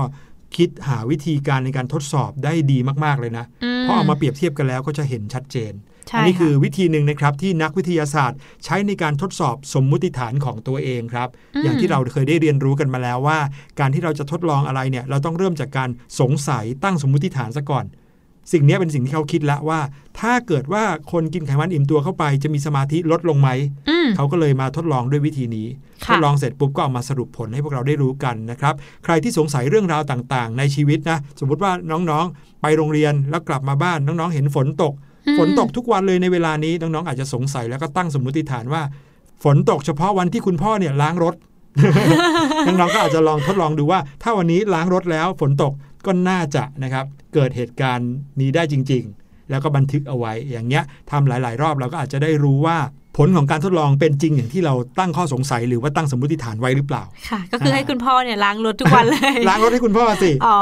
คิดหาวิธีการในการทดสอบได้ดีมาก ๆ เลยนะอืมเพราะเอามาเปรียบเทียบกันแล้วก็จะเห็นชัดเจนใช่อันี้ค่ะคือวิธีหนึ่งนะครับที่นักวิทยาศาสตร์ ใช้ในการทดสอบสมมุติฐานของตัวเองครับอย่างที่เราเคยได้เรียนรู้กันมาแล้วว่า การที่เราจะทดลองอะไรเนี่ยเราต้องเริ่มจากการสงสัยตั้งสมมุติฐานซะก่อน สิ่งนี้เป็นสิ่งที่เขาคิดแล้วว่า ถ้าเกิดว่าคนกินไขมันอิ่มตัวเข้าไป จะมีสมาธิลดลงไหมอืมเขาก็เลยมาทดลองด้วยวิธีนี้ค่ะทดลองเสร็จปุ๊บก็เอามาสรุปผลให้พวกเราได้รู้กันนะครับ ใครที่สงสัยเรื่องราวต่างๆ ในชีวิตนะ สมมุติว่าน้องๆ ไปโรงเรียนแล้วกลับมาบ้านน้องๆ เห็นฝนตกอืมฝนตกทุกวันเลยในเวลานี้น้องๆอาจจะสงสัยแล้วก็ตั้งสมมุติฐานว่า ฝนตกเฉพาะวันที่คุณพ่อเนี่ยล้างรถน้องๆก็อาจจะลองทดลองดูว่า ถ้าวันนี้ล้างรถแล้วฝนตก ก็น่าจะนะครับเกิดเหตุการณ์นี้ได้จริง ๆ แล้วก็บันทึกเอาไว้อย่างเงี้ยทำหลาย ๆ รอบเราก็อาจจะได้รู้ว่าผลของการทดลองเป็นจริงอย่างที่เราตั้งข้อสงสัยหรือว่าตั้งสมมติฐานไว้หรือเปล่า ค่ะ ก็คือให้คุณพ่อเนี่ยล้างรถทุกวันเลย ล้างรถให้คุณพ่อสิ อ๋อ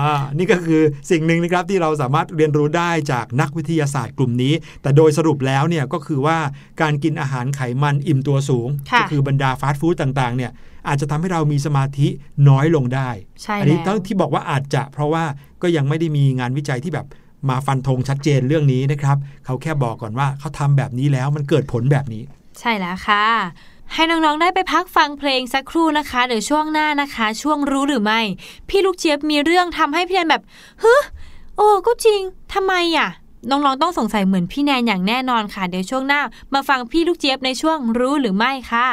อ่านี่ก็คือสิ่งหนึ่งนะครับที่เราสามารถเรียนรู้ได้จากนักวิทยาศาสตร์กลุ่มนี้ แต่โดยสรุปแล้วเนี่ยก็คือว่าการกินอาหารไขมันอิ่มตัวสูงค่ะก็คือบรรดาฟาสต์ฟู้ดต่างๆเนี่ย อาจจะทำให้เรามีสมาธิน้อยลงได้ใช่อันี้แล้วต้องที่บอกว่าอาจจะ เพราะว่าก็ยังไม่ได้มีงานวิจัยที่แบบมาฟันธงชัดเจนเรื่องนี้นะครับ เขาแค่บอกก่อนว่าเขาทำแบบนี้แล้วมันเกิดผลแบบนี้ ใช่แล้วค่ะ ให้น้องๆได้ไปพักฟังเพลงสักครู่นะคะเดี๋ยวช่วงหน้านะคะ ช่วงรู้หรือไม่ พี่ลูกเจี๊ยบมีเรื่องทำให้พี่แนนแบบฮึโอ้ก็จริงทำไมอะน้องๆต้องสงสัยเหมือนพี่แนนอย่างแน่นอนค่ะ เดี๋ยวช่วงหน้า มาฟังพี่ลูกเจี๊ยบในช่วงรู้หรือไม่ค่ะ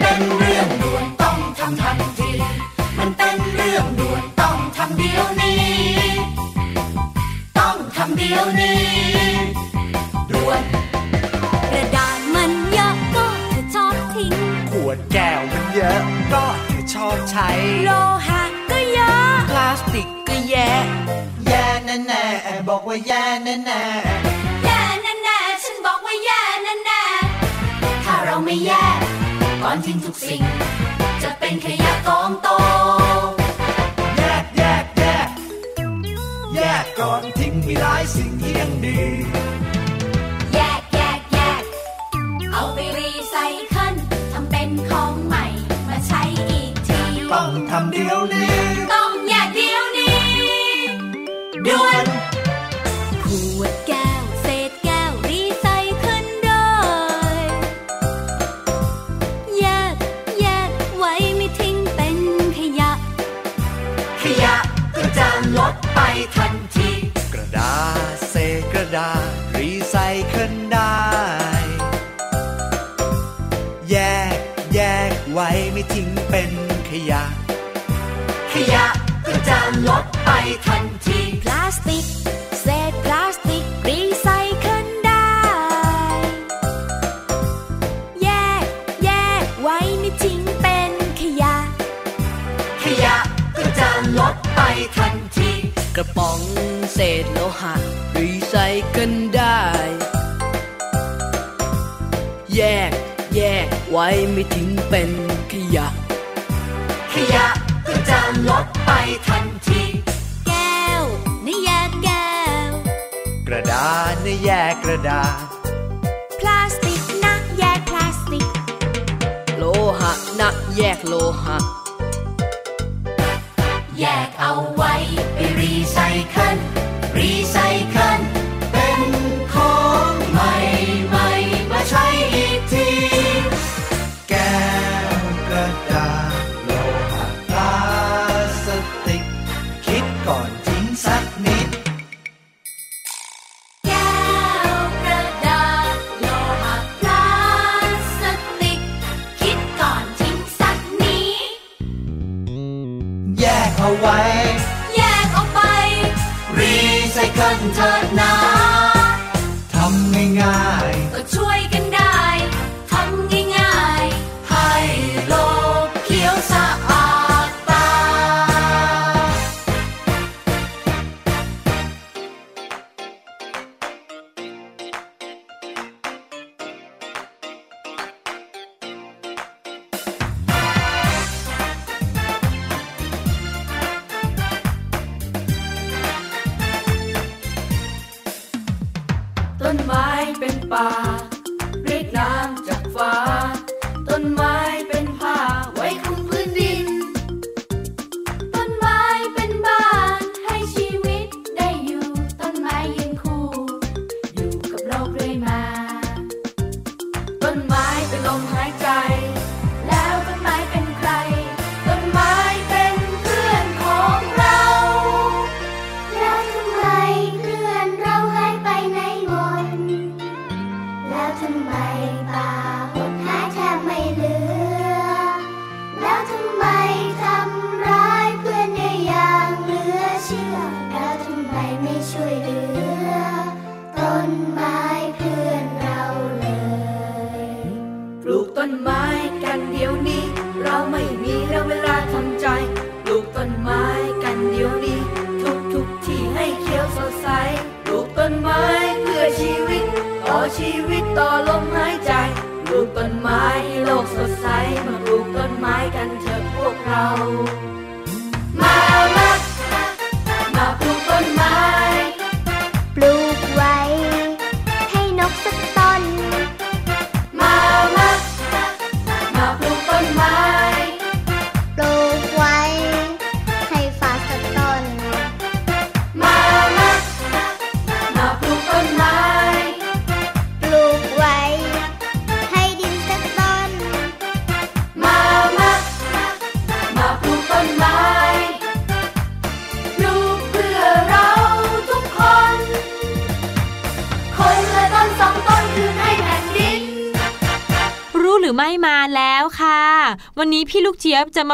เป็นเรื่องด่วนต้องทำทันที มันเป็นเรื่องด่วนต้องทำเดี๋ยวนี้ ต้องทำเดี๋ยวนี้ด่วนกระดาษมันเยอะก็เธอชอบทิ้ง ขวดแก้วมันเยอะก็เธอชอบใช้ โลหะก็เยอะ พลาสติกก็แย่แย่แน่แน่บอกว่าแย่แน่แน่แย่แน่ๆฉันบอกว่าแย่แน่ๆถ้าเราไม่แย่ อนทิ้งทุกสิ่ง จะเป็นขยะกองโต แยกแยกแยก แยกก่อนทิ้งมีหลายสิ่งที่ยังดีๆแยกแยกแยก เอาไปรีไซเคิลทำเป็นของใหม่มาใช้อีกที ต้องทำเดี๋ยวนี้ จะลดไปทันที พลาสติก เศษพลาสติกรีไซเคิลได้ แยก แยกไว้ไม่ทิ้งเป็นขยะ ขยะก็จะลดไปทันที กระป๋องเศษโลหะรีไซเคิลได้ แยก แยกไว้ไม่ทิ้งเป็นขยะ ทันที แก้วในแยกแก้ว กระดาษในแยกกระดาษ พลาสติกนะแยกพลาสติก โลหะนะแยกโลหะ แยกเอาไว้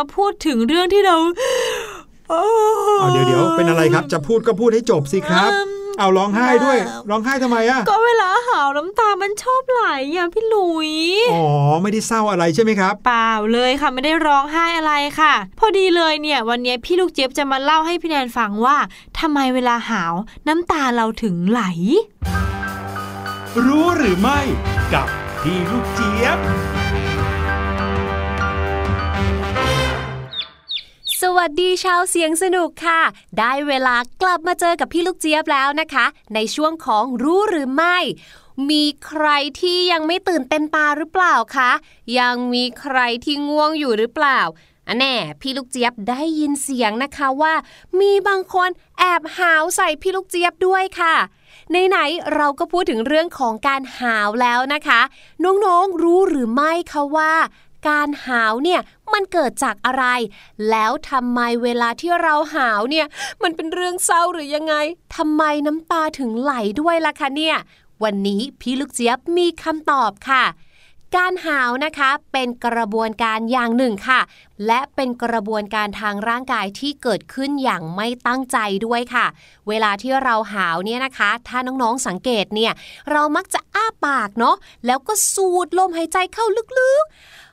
มาพูดถึงเรื่องที่เราเอาเดี๋ยวเดี๋ยวเป็นอะไรครับ จะพูดก็พูดให้จบสิครับอืมเอาร้องไห้ด้วย ร้องไห้ทำไมอะ ก็เวลาหาวน้ำตามันชอบไหลอะพี่หลุย อ๋อ ไม่ได้เศร้าอะไรใช่ไหมครับ เปล่าเลยค่ะไม่ได้ร้องไห้อะไรค่ะ พอดีเลยเนี่ย วันนี้พี่ลูกเจี๊ยบจะมาเล่าให้พี่แนนฟังว่าทำไมเวลาหาวน้ำตาเราถึงไหล รู้หรือไม่กับพี่ลูกเจี๊ยบ สวัสดีชาวเสียงสนุกค่ะ ได้เวลากลับมาเจอกับพี่ลูกเจี๊ยบแล้วนะคะ ในช่วงของรู้หรือไม่ มีใครที่ยังไม่ตื่นเต็มตาหรือเปล่าคะ ยังมีใครที่ง่วงอยู่หรือเปล่าอันแน่พี่ลูกเจี๊ยบได้ยินเสียงนะคะว่า มีบางคนแอบหาวใส่พี่ลูกเจี๊ยบด้วยค่ะไหนๆเราก็พูดถึงเรื่องของการหาวแล้วนะคะ น้องๆรู้หรือไม่คะว่า การหาวเนี่ยมันเกิดจากอะไร แล้วทำไมเวลาที่เราหาวเนี่ย มันเป็นเรื่องเศร้าหรือยังไงทำไมน้ำตาถึงไหลด้วยล่ะคะเนี่ย วันนี้พี่ลูกเจี๊ยบมีคำตอบค่ะการหาวนะคะเป็นกระบวนการอย่างหนึ่งค่ะ และเป็นกระบวนการทางร่างกายที่เกิดขึ้นอย่างไม่ตั้งใจด้วยค่ะ เวลาที่เราหาวเนี่ยนะคะ ถ้าน้องๆสังเกตเนี่ย เรามักจะอ้าปากเนาะแล้วก็สูดลมหายใจเข้าลึกๆ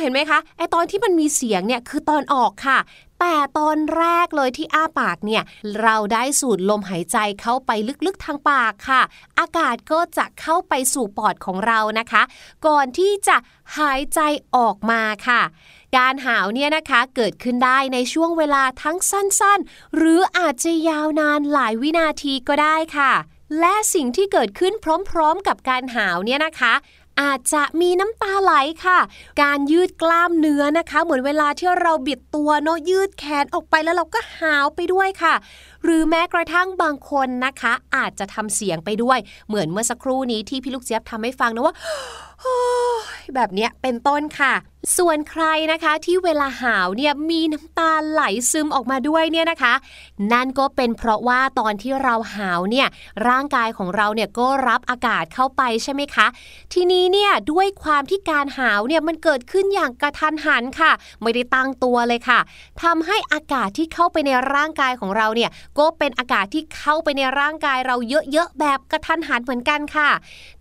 เห็นไหมคะไอตอนที่มันมีเสียงเนี่ยคือตอนออกค่ะ แต่ตอนแรกเลยที่อ้าปากเนี่ย เราได้สูดลมหายใจเข้าไปลึกๆทางปากค่ะ อากาศก็จะเข้าไปสู่ปอดของเรานะคะ ก่อนที่จะหายใจออกมาค่ะการหาวเนี่ยนะคะเกิดขึ้นได้ในช่วงเวลาทั้งสั้นๆ หรืออาจจะยาวนานหลายวินาทีก็ได้ค่ะ และสิ่งที่เกิดขึ้นพร้อมๆ กับการหาวเนี่ยนะคะ อาจจะมีน้ำตาไหลค่ะ การยืดกล้ามเนื้อนะคะ เหมือนเวลาที่เราบิดตัวเนาะยืดแขนออกไปแล้วเราก็หาวไปด้วยค่ะ หรือแม้กระทั่งบางคนนะคะ อาจจะทำเสียงไปด้วย เหมือนเมื่อสักครู่นี้ที่พี่ลูกเจี๊ยบทำให้ฟังนะว่าแบบเนี้ยเป็นต้นค่ะส่วนใครนะคะที่เวลาหาวเนี่ยมีน้ำตาไหลซึมออกมาด้วยเนี่ยนะคะ นั่นก็เป็นเพราะว่าตอนที่เราหาวเนี่ยร่างกายของเราเนี่ยก็รับอากาศเข้าไปใช่ไหมคะ ทีนี้เนี่ยด้วยความที่การหาวเนี่ยมันเกิดขึ้นอย่างกระทันหันค่ะ ไม่ได้ตั้งตัวเลยค่ะทำให้อากาศที่เข้าไปในร่างกายของเราเนี่ยก็เป็นอากาศที่เข้าไปในร่างกายเราเยอะๆแบบกระทันหันเหมือนกันค่ะ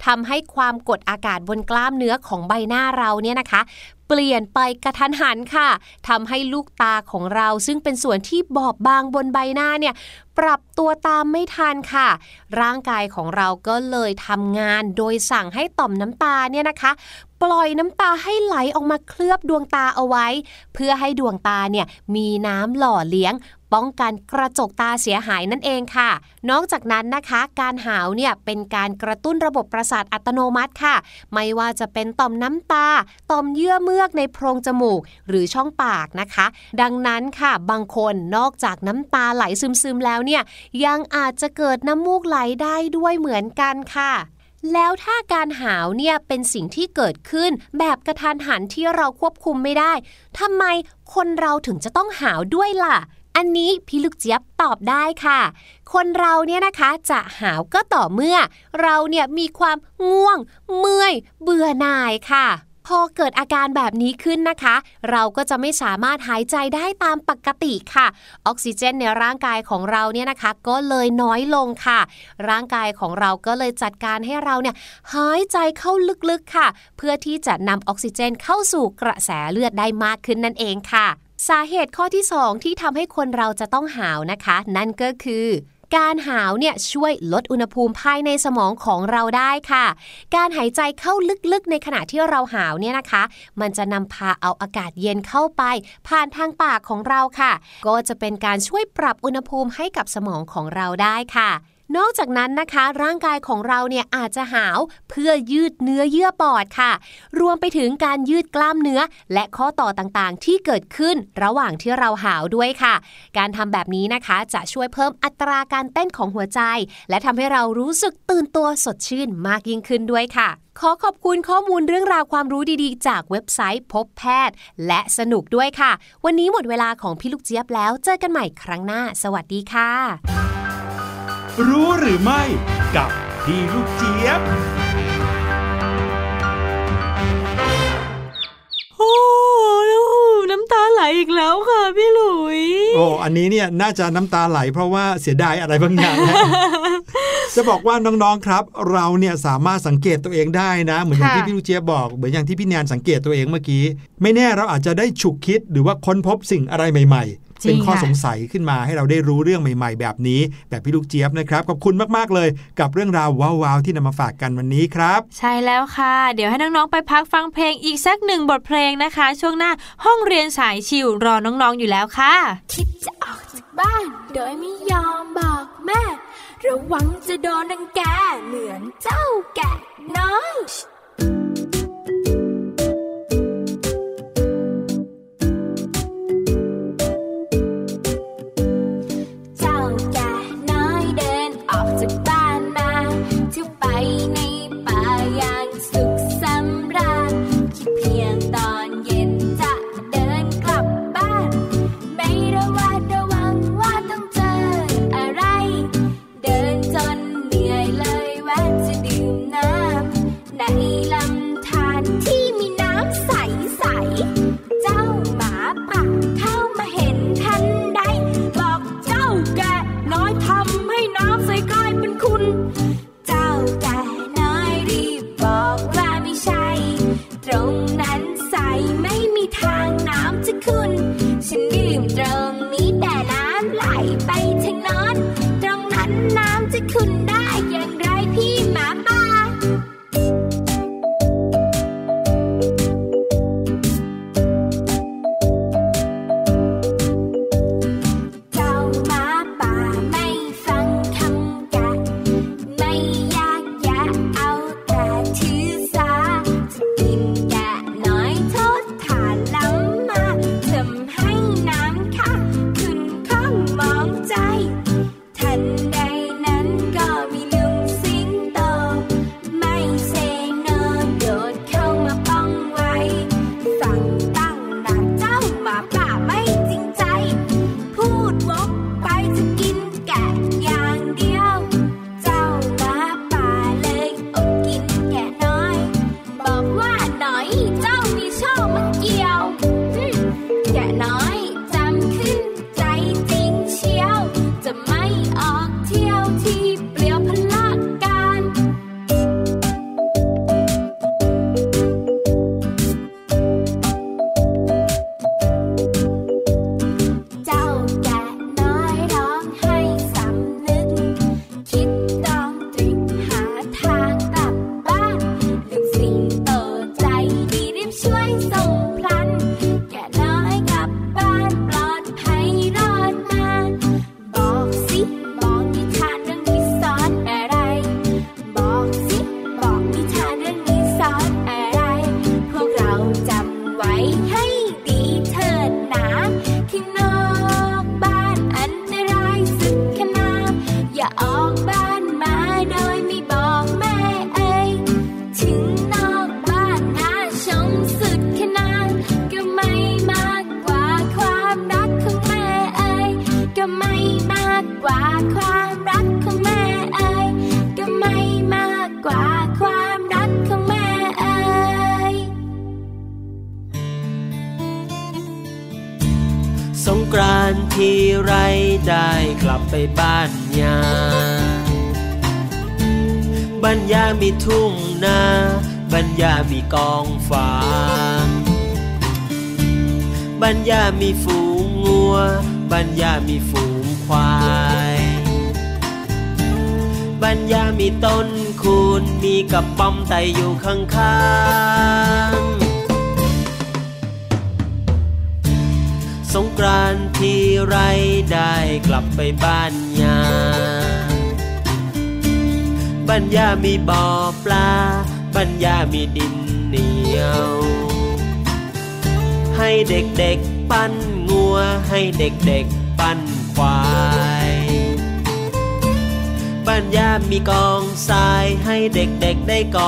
ทำให้ความกดอากาศบนกล้ามเนื้อของใบหน้าเราเนี่ยนะคะ เปลี่ยนไปกระทันหันค่ะทำให้ลูกตาของเราซึ่งเป็นส่วนที่บอบบางบนใบหน้าเนี่ย ปรับตัวตามไม่ทันค่ะ ร่างกายของเราก็เลยทำงานโดยสั่งให้ต่อมน้ำตาเนี่ยนะคะ ปล่อยน้ำตาให้ไหลออกมาเคลือบดวงตาเอาไว้ เพื่อให้ดวงตาเนี่ยมีน้ำหล่อเลี้ยงป้องกันกระจกตาเสียหายนั่นเองค่ะ นอกจากนั้นนะคะ การหาวเนี่ยเป็นการกระตุ้นระบบประสาทอัตโนมัติค่ะ ไม่ว่าจะเป็นต่อมน้ำตา ต่อมเยื่อเมือกในโพรงจมูก หรือช่องปากนะคะ ดังนั้นค่ะ บางคนนอกจากน้ำตาไหลซึมๆแล้วเนี่ยยังอาจจะเกิดน้ำมูกไหลได้ด้วยเหมือนกันค่ะแล้วถ้าการหาวเนี่ยเป็นสิ่งที่เกิดขึ้นแบบกระทันหันที่เราควบคุมไม่ได้ทำไมคนเราถึงจะต้องหาวด้วยล่ะ อันนี้พี่ลูกเจี๊ยบตอบได้ค่ะ คนเราเนี่ยนะคะจะหาวก็ต่อเมื่อ เราเนี่ยมีความง่วง เมื่อย เบื่อหน่ายค่ะ พอเกิดอาการแบบนี้ขึ้นนะคะ เราก็จะไม่สามารถหายใจได้ตามปกติค่ะ ออกซิเจนในร่างกายของเราเนี่ยนะคะ ก็เลยน้อยลงค่ะ ร่างกายของเราก็เลยจัดการให้เราเนี่ยหายใจเข้าลึกๆค่ะ เพื่อที่จะนำออกซิเจนเข้าสู่กระแสเลือดได้มากขึ้นนั่นเองค่ะ สาเหตุข้อที่ 2 ที่ทำให้คนเราจะต้องหาวนะคะ นั่นก็คือ การหาวเนี่ยช่วยลดอุณหภูมิภายในสมองของเราได้ค่ะ การหายใจเข้าลึกๆ ในขณะที่เราหาวเนี่ยนะคะ มันจะนำพาเอาอากาศเย็นเข้าไป ผ่านทางปากของเราค่ะ ก็จะเป็นการช่วยปรับอุณหภูมิให้กับสมองของเราได้ค่ะ นอกจากนั้นนะคะ ร่างกายของเราเนี่ยอาจจะหาวเพื่อยืดเนื้อเยื่อปอดค่ะ รวมไปถึงการยืดกล้ามเนื้อ และข้อต่อต่างๆ ที่เกิดขึ้นระหว่างที่เราหาวด้วยค่ะ การทำแบบนี้นะคะจะช่วยเพิ่มอัตราการเต้นของหัวใจ และทำให้เรารู้สึกตื่นตัวสดชื่นมากยิ่งขึ้นด้วยค่ะขอขอบคุณข้อมูลเรื่องราวความรู้ดีๆ จากเว็บไซต์พบแพทย์ และสนุกด้วยค่ะ วันนี้หมดเวลาของพี่ลูกเจี๊ยบแล้ว เจอกันใหม่ครั้งหน้า สวัสดีค่ะ รู้หรือไม่กับพี่ลูกเจี๊ยบโอ้น้ำตาไหลอีกแล้วค่ะพี่หลุย โอ้อันนี้เนี่ยน่าจะน้ำตาไหลเพราะว่าเสียดายอะไรบางอย่างจะบอกว่าน้องๆครับ เราเนี่ยสามารถสังเกตตัวเองได้นะ เหมือนอย่างที่พี่ลูกเจี๊ยบบอกเหมือนอย่างที่พี่แนนสังเกตตัวเองเมื่อกี้ ไม่แน่เราอาจจะได้ฉุกคิดหรือว่าค้นพบสิ่งอะไรใหม่ๆ เป็นข้อสงสัยขึ้นมาให้เราได้รู้เรื่องใหม่ๆ แบบนี้ แบบพี่ลูกเจี๊ยบนะครับขอบคุณมากๆเลยกับเรื่องราวว้าวๆที่นำมาฝากกันวันนี้ครับ ใช่แล้วค่ะ เดี๋ยวให้น้องๆไปพักฟังเพลงอีกสักหนึ่งบทเพลงนะคะ ช่วงหน้าห้องเรียนสายชิวรอน้องๆอยู่แล้วค่ะ คิดจะออกจากบ้าน โดยไม่ยอมบอกแม่ ระวังจะโดนดังแกเหมือนเจ้าแกน้อย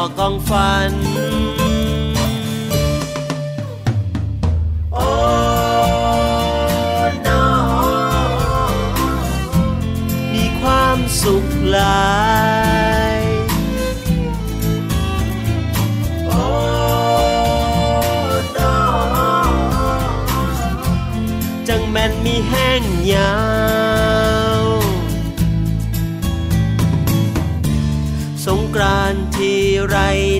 กๆได้ก่อกองฟัน โอ้นอมีความสุขหลายโอ้นอจังแม่นมีแห้งยา ไร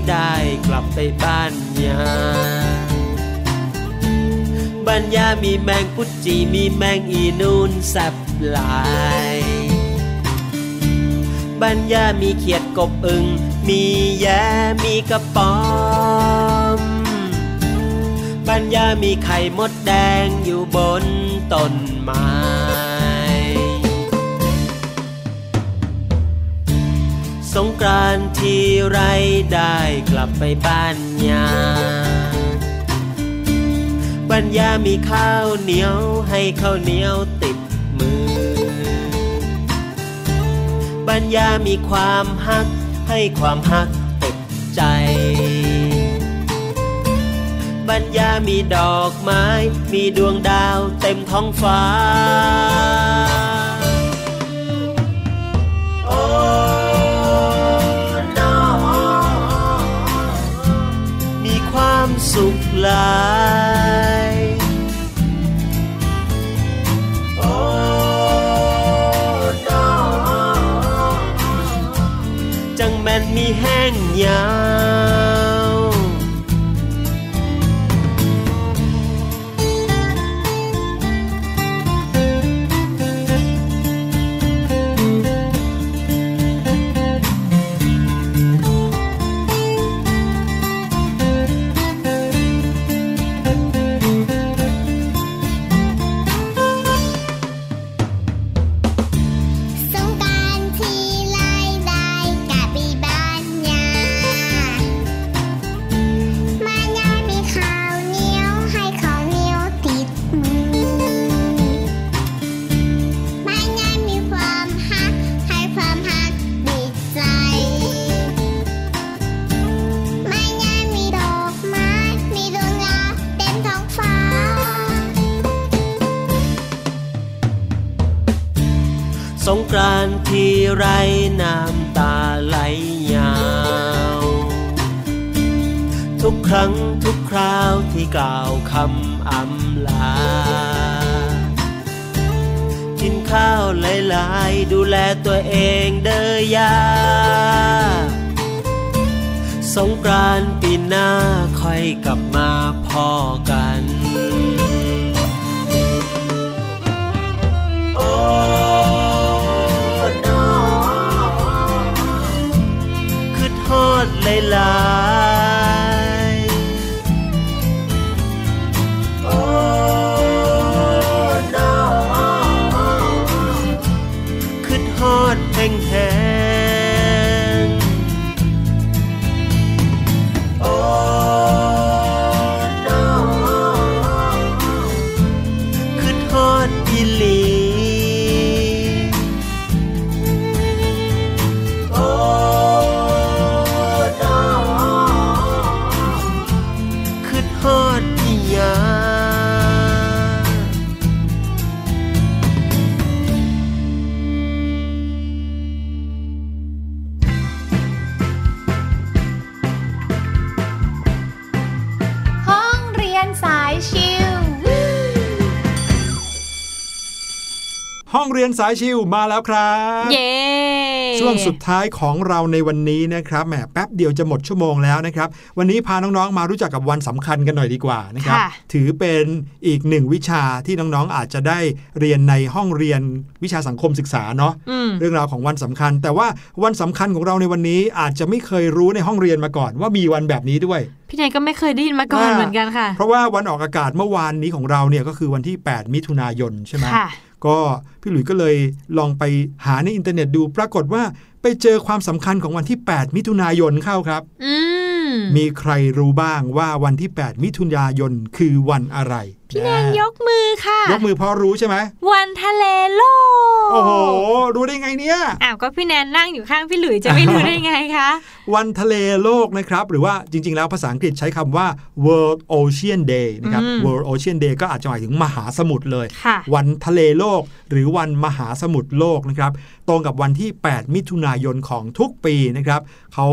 ได้กลับไปบ้านยาบ้านยามีแมงปุจีมีแมงอีนูนแซบหลายบ้านยามีเขียดกบอึงมีแย้มีกระป๋อมบ้านยามีไข่มดแดงอยู่บนต้นไม้ สงกรานต์ทีไรได้กลับไปบ้านยาบ้านยามีข้าวเหนียวให้ข้าวเหนียวติดมือ บ้านยามีความฮัก ให้ความฮักติดใจ บ้านยามีดอกไม้ มีดวงดาวเต็มท้องฟ้า หลายโอ้นอจังแม่นมีแห้งยา รียนสายชิวมาแล้วครับ เย้ช่วงสุดท้ายของเราในวันนี้นะครับแหมแป๊บเดียวจะหมดชั่วโมงแล้วนะครับ วันนี้พาน้องๆมารู้จักกับวันสำคัญกันหน่อยดีกว่านะครับค่ะถือเป็นอีกหนึ่งวิชาที่น้องๆอาจจะได้เรียนในห้องเรียนวิชาสังคมศึกษาเนาะอืมเรื่องราวของวันสำคัญ แต่ว่าวันสำคัญของเราในวันนี้อาจจะไม่เคยรู้ในห้องเรียนมาก่อน ว่ามีวันแบบนี้ด้วยพี่แนนก็ไม่เคยได้ยินมาก่อนอ่าเหมือนกันค่ะ เพราะว่าวันออกอากาศเมื่อวานนี้ของเราเนี่ยก็คือวันที่ 8 มิถุนายนใช่ไหมค่ะ ก็พี่หลุยส์ก็เลยลองไปหาในอินเทอร์เน็ตดู ปรากฏว่า ไปเจอความสำคัญของวันที่ 8 มิถุนายนเข้าครับอืมมีใครรู้บ้างว่าวันที่ 8 มิถุนายนคือวันอะไร พี่แนนยกมือค่ะ ยกมือเพราะรู้ใช่ไหม วันทะเลโลก โอ้โห รู้ได้ไงเนี่ย อ้าว ก็พี่แนนนั่งอยู่ข้างพี่หลุยจะไม่รู้ได้ไงคะ วันทะเลโลกนะครับ หรือว่าจริง ๆ แล้วภาษาอังกฤษใช้คำว่า World Ocean Day นะครับอืม World Ocean Day ก็อาจจะหมายถึงมหาสมุทรเลยค่ะวันทะเลโลก หรือวันมหาสมุทรโลกนะครับ ตรงกับวันที่ 8 มิถุนายนของทุกปีนะครับเขา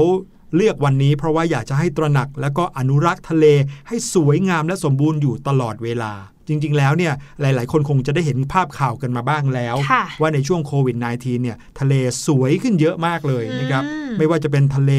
เลือกวันนี้เพราะว่าอยากจะให้ตระหนัก แล้วก็อนุรักษ์ทะเลให้สวยงามและสมบูรณ์อยู่ตลอดเวลา จริง ๆ แล้วเนี่ยหลาย ๆ คนคงจะได้เห็นภาพข่าวกันมาบ้างแล้วค่ะว่าในช่วงโควิด -19 เนี่ยทะเลสวยขึ้นเยอะมากเลยนะครับอืมไม่ว่าจะเป็นทะเล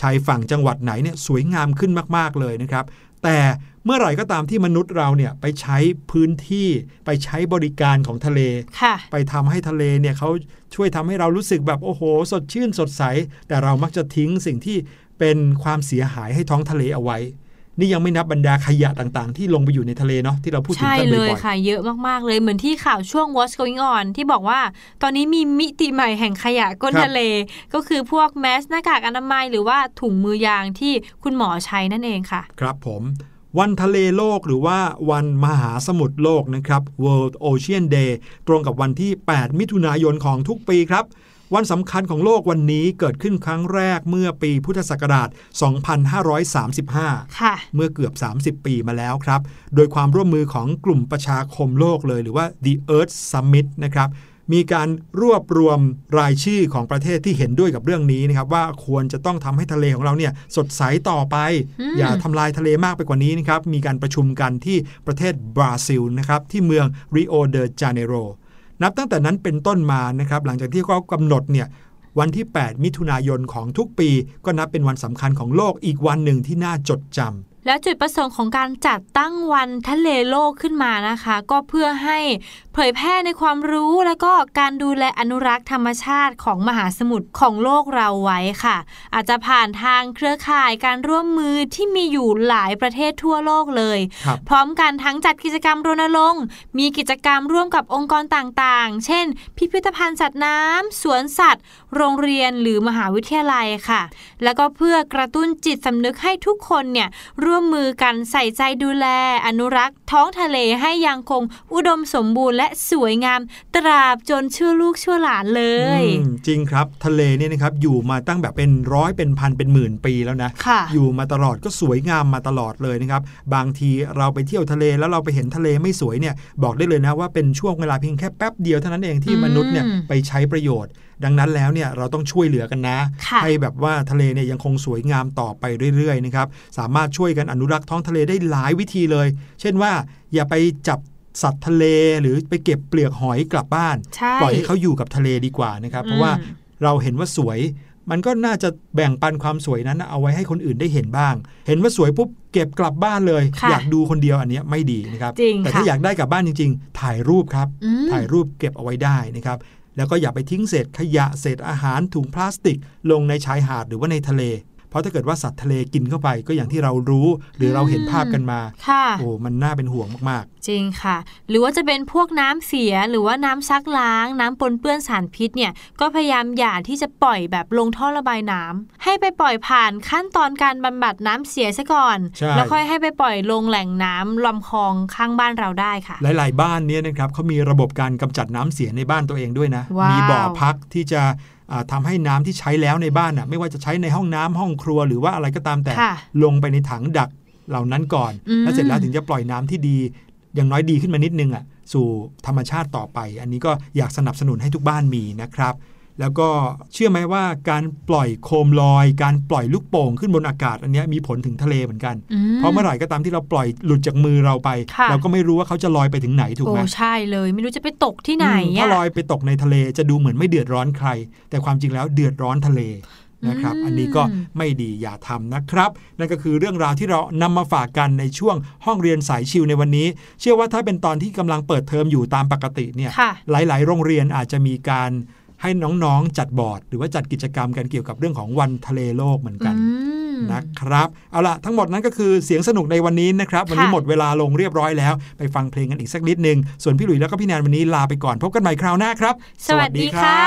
ชายฝั่งจังหวัดไหนเนี่ยสวยงามขึ้นมากๆเลยนะครับแต่เมื่อไหร่ก็ตามที่มนุษย์เราเนี่ยไปใช้พื้นที่ไปใช้บริการของทะเลค่ะไปทำให้ทะเลเนี่ยเขา ช่วยทำให้เรารู้สึกแบบโอ้โห สดชื่นสดใส แต่เรามักจะทิ้งสิ่งที่เป็นความเสียหายให้ท้องทะเลเอาไว้ นี่ยังไม่นับบรรดาขยะต่างๆ ที่ลงไปอยู่ในทะเลเนาะที่เราพูดถึงใช่กันเลบ่ยอยค่ะ เยอะมากๆเลยเหมือนที่ข่าวช่วง What's Going On ที่บอกว่า ตอนนี้มีมิติใหม่แห่งขยะก้นทะเล ก็คือพวกแมสหน้ากากอนามัยหรือว่าถุงมือยางที่คุณหมอใช้นั่นเองค่ะๆครับผม วันทะเลโลกหรือว่าวันมหาสมุทรโลกนะครับ World Ocean Day ตรงกับวันที่ 8 มิถุนายนของทุกปีครับ วันสำคัญของโลกวันนี้เกิดขึ้นครั้งแรกเมื่อปีพุทธศักราช 2535 ค่ะ เมื่อเกือบ 30 ปีมาแล้วครับ โดยความร่วมมือของกลุ่มประชาคมโลกเลยหรือว่า The Earth Summit นะครับ มีการรวบรวมรายชื่อของประเทศที่เห็นด้วยกับเรื่องนี้นะครับว่าควรจะต้องทำให้ทะเลของเราเนี่ยสดใสต่อไปอืมอย่าทำลายทะเลมากไปกว่านี้นะครับมีการประชุมกันที่ประเทศบราซิลนะครับที่เมืองริโอเดจาเนโรนับตั้งแต่นั้นเป็นต้นมานะครับหลังจากที่เขากำหนดเนี่ยวันที่ 8 มิถุนายนของทุกปี ก็นับเป็นวันสำคัญของโลกอีกวันหนึ่งที่น่าจดจำแล้วจุดประสงค์ของการจัดตั้งวันทะเลโลกขึ้นมานะคะ ก็เพื่อให้เผยแพร่ในความรู้แล้วก็การดูแลอนุรักษ์ธรรมชาติของมหาสมุทรของโลกเราไว้ค่ะ อาจจะผ่านทางเครือข่ายการร่วมมือที่มีอยู่หลายประเทศทั่วโลกเลยครับพร้อมกันทั้งจัดกิจกรรมรณรงค์มีกิจกรรมร่วมกับองค์กรต่างๆ เช่น พิพิธภัณฑ์สัตว์น้ำสวนสัตว์ โรงเรียนหรือมหาวิทยาลัยค่ะ แล้วก็เพื่อกระตุ้นจิตสำนึกให้ทุกคนเนี่ยร่วมมือกันใส่ใจดูแลอนุรักษ์ ท้องทะเลให้ยังคงอุดมสมบูรณ์และสวยงามตราบจนชั่วลูกชั่วหลานเลยอืมจริงครับทะเลเนี่ยนะครับอยู่มาตั้งแบบเป็นร้อยเป็นพันเป็นหมื่นปีแล้วนะค่ะอยู่มาตลอดก็สวยงามมาตลอดเลยนะครับ บางทีเราไปเที่ยวทะเลแล้วเราไปเห็นทะเลไม่สวยเนี่ยบอกได้เลยนะว่าเป็นช่วงเวลาเพียงแค่แป๊บเดียวเท่านั้นเองที่อืมมนุษย์เนี่ยไปใช้ประโยชน์ดังนั้นแล้วเนี่ยเราต้องช่วยเหลือกันนะค่ะให้แบบว่าทะเลเนี่ยยังคงสวยงามต่อไปเรื่อยๆนะครับสามารถช่วยกันอนุรักษ์ท้องทะเลได้หลายวิธีเลย เช่นว่าอย่าไปจับ สัตว์ทะเลหรือไปเก็บเปลือกหอยกลับบ้านใช่ปล่อยให้เขาอยู่กับทะเลดีกว่านะครับ เพราะว่าอืมเราเห็นว่าสวย มันก็น่าจะแบ่งปันความสวยนั้นนะเอาไว้ให้คนอื่นได้เห็นบ้าง เห็นว่าสวยปุ๊บเก็บกลับบ้านเลยค่ะอยากดูคนเดียวอันเนี้ยไม่ดีนะครับจริงแต่ค่ะถ้าอยากได้กลับบ้านจริง ๆ ถ่ายรูปครับอืมถ่ายรูปเก็บเอาไว้ได้นะครับแล้วก็อย่าไปทิ้งเศษขยะเศษอาหารถุงพลาสติก ลงในชายหาดหรือว่าในทะเล เพราะถ้าเกิดว่าสัตว์ทะเลกินเข้าไปก็อย่างที่เรารู้ หรือเราเห็นภาพกันมาค่ะโอ้มันน่าเป็นห่วงมากจริงค่ะ หรือว่าจะเป็นพวกน้ำเสียหรือว่าน้ำซักล้าง น้ำปนเปื้อนสารพิษเนี่ยก็พยายามอย่าที่จะปล่อยแบบลงท่อระบายน้ำให้ไปปล่อยผ่านขั้นตอนการบำบัดน้ำเสียซะก่อนใช่แล้วค่อยให้ไปปล่อยลงแหล่งน้ำลำคลองข้างบ้านเราได้ค่ะๆหลาย ๆ บ้านเนี่ยนะครับเขามีระบบการกำจัดน้ำเสียในบ้านตัวเองด้วยนะว้าวมีบ่อพักที่จะอ่า ทำาให้น้ำที่ใช้แล้วในบ้านอะไม่ว่าจะใช้ในห้องน้ำห้องครัวหรือว่าอะไรก็ตามแต่ค่ะลงไปในถังดักเหล่านั้นก่อนอืมแล้วเสร็จแล้วถึงจะปล่อยน้ำที่ดี อย่างน้อยดีขึ้นมานิดนึงอะสู่ธรรมชาติต่อไป อันนี้ก็อยากสนับสนุนให้ทุกบ้านมีนะครับ แล้วก็เชื่อไหมว่าการปล่อยโคมลอย การปล่อยลูกโป่งขึ้นบนอากาศอันเนี้ยมีผลถึงทะเลเหมือนกันอืมเพราะเมื่อไหร่ก็ตามที่เราปล่อยหลุดจากมือเราไปค่ะเราก็ไม่รู้ว่าเขาจะลอยไปถึงไหนถูกโอ้ไหมใช่เลยไม่รู้จะไปตกที่ไหนอืมถ้าอะลอยไปตกในทะเลจะดูเหมือนไม่เดือดร้อนใคร แต่ความจริงแล้วเดือดร้อนทะเลนะครับอืมอันนี้ก็ไม่ดีอย่าทำนะครับ นั่นก็คือเรื่องราวที่เรานำมาฝากกันในช่วงห้องเรียนสายชิวในวันนี้ เชื่อว่าถ้าเป็นตอนที่กำลังเปิดเทอมอยู่ตามปกติเนี่ยค่ะหลาย ๆ โรงเรียนอาจจะมีการ ให้น้องๆจัดบอร์ด หรือว่าจัดกิจกรรมกันเกี่ยวกับเรื่องของวันทะเลโลกเหมือนกันอืมนะครับ เอาละทั้งหมดนั้นก็คือเสียงสนุกในวันนี้นะครับ วันนี้ค่ะหมดเวลาลงเรียบร้อยแล้ว ไปฟังเพลงกันอีกสักนิดนึง ส่วนพี่หลุยแล้วก็พี่แนนวันนี้ลาไปก่อนพบกันใหม่คราวหน้าครับ สวัสดีค่ะ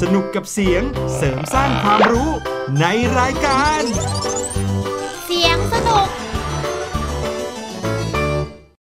สนุกกับเสียงเสริมสร้างความรู้ในรายการ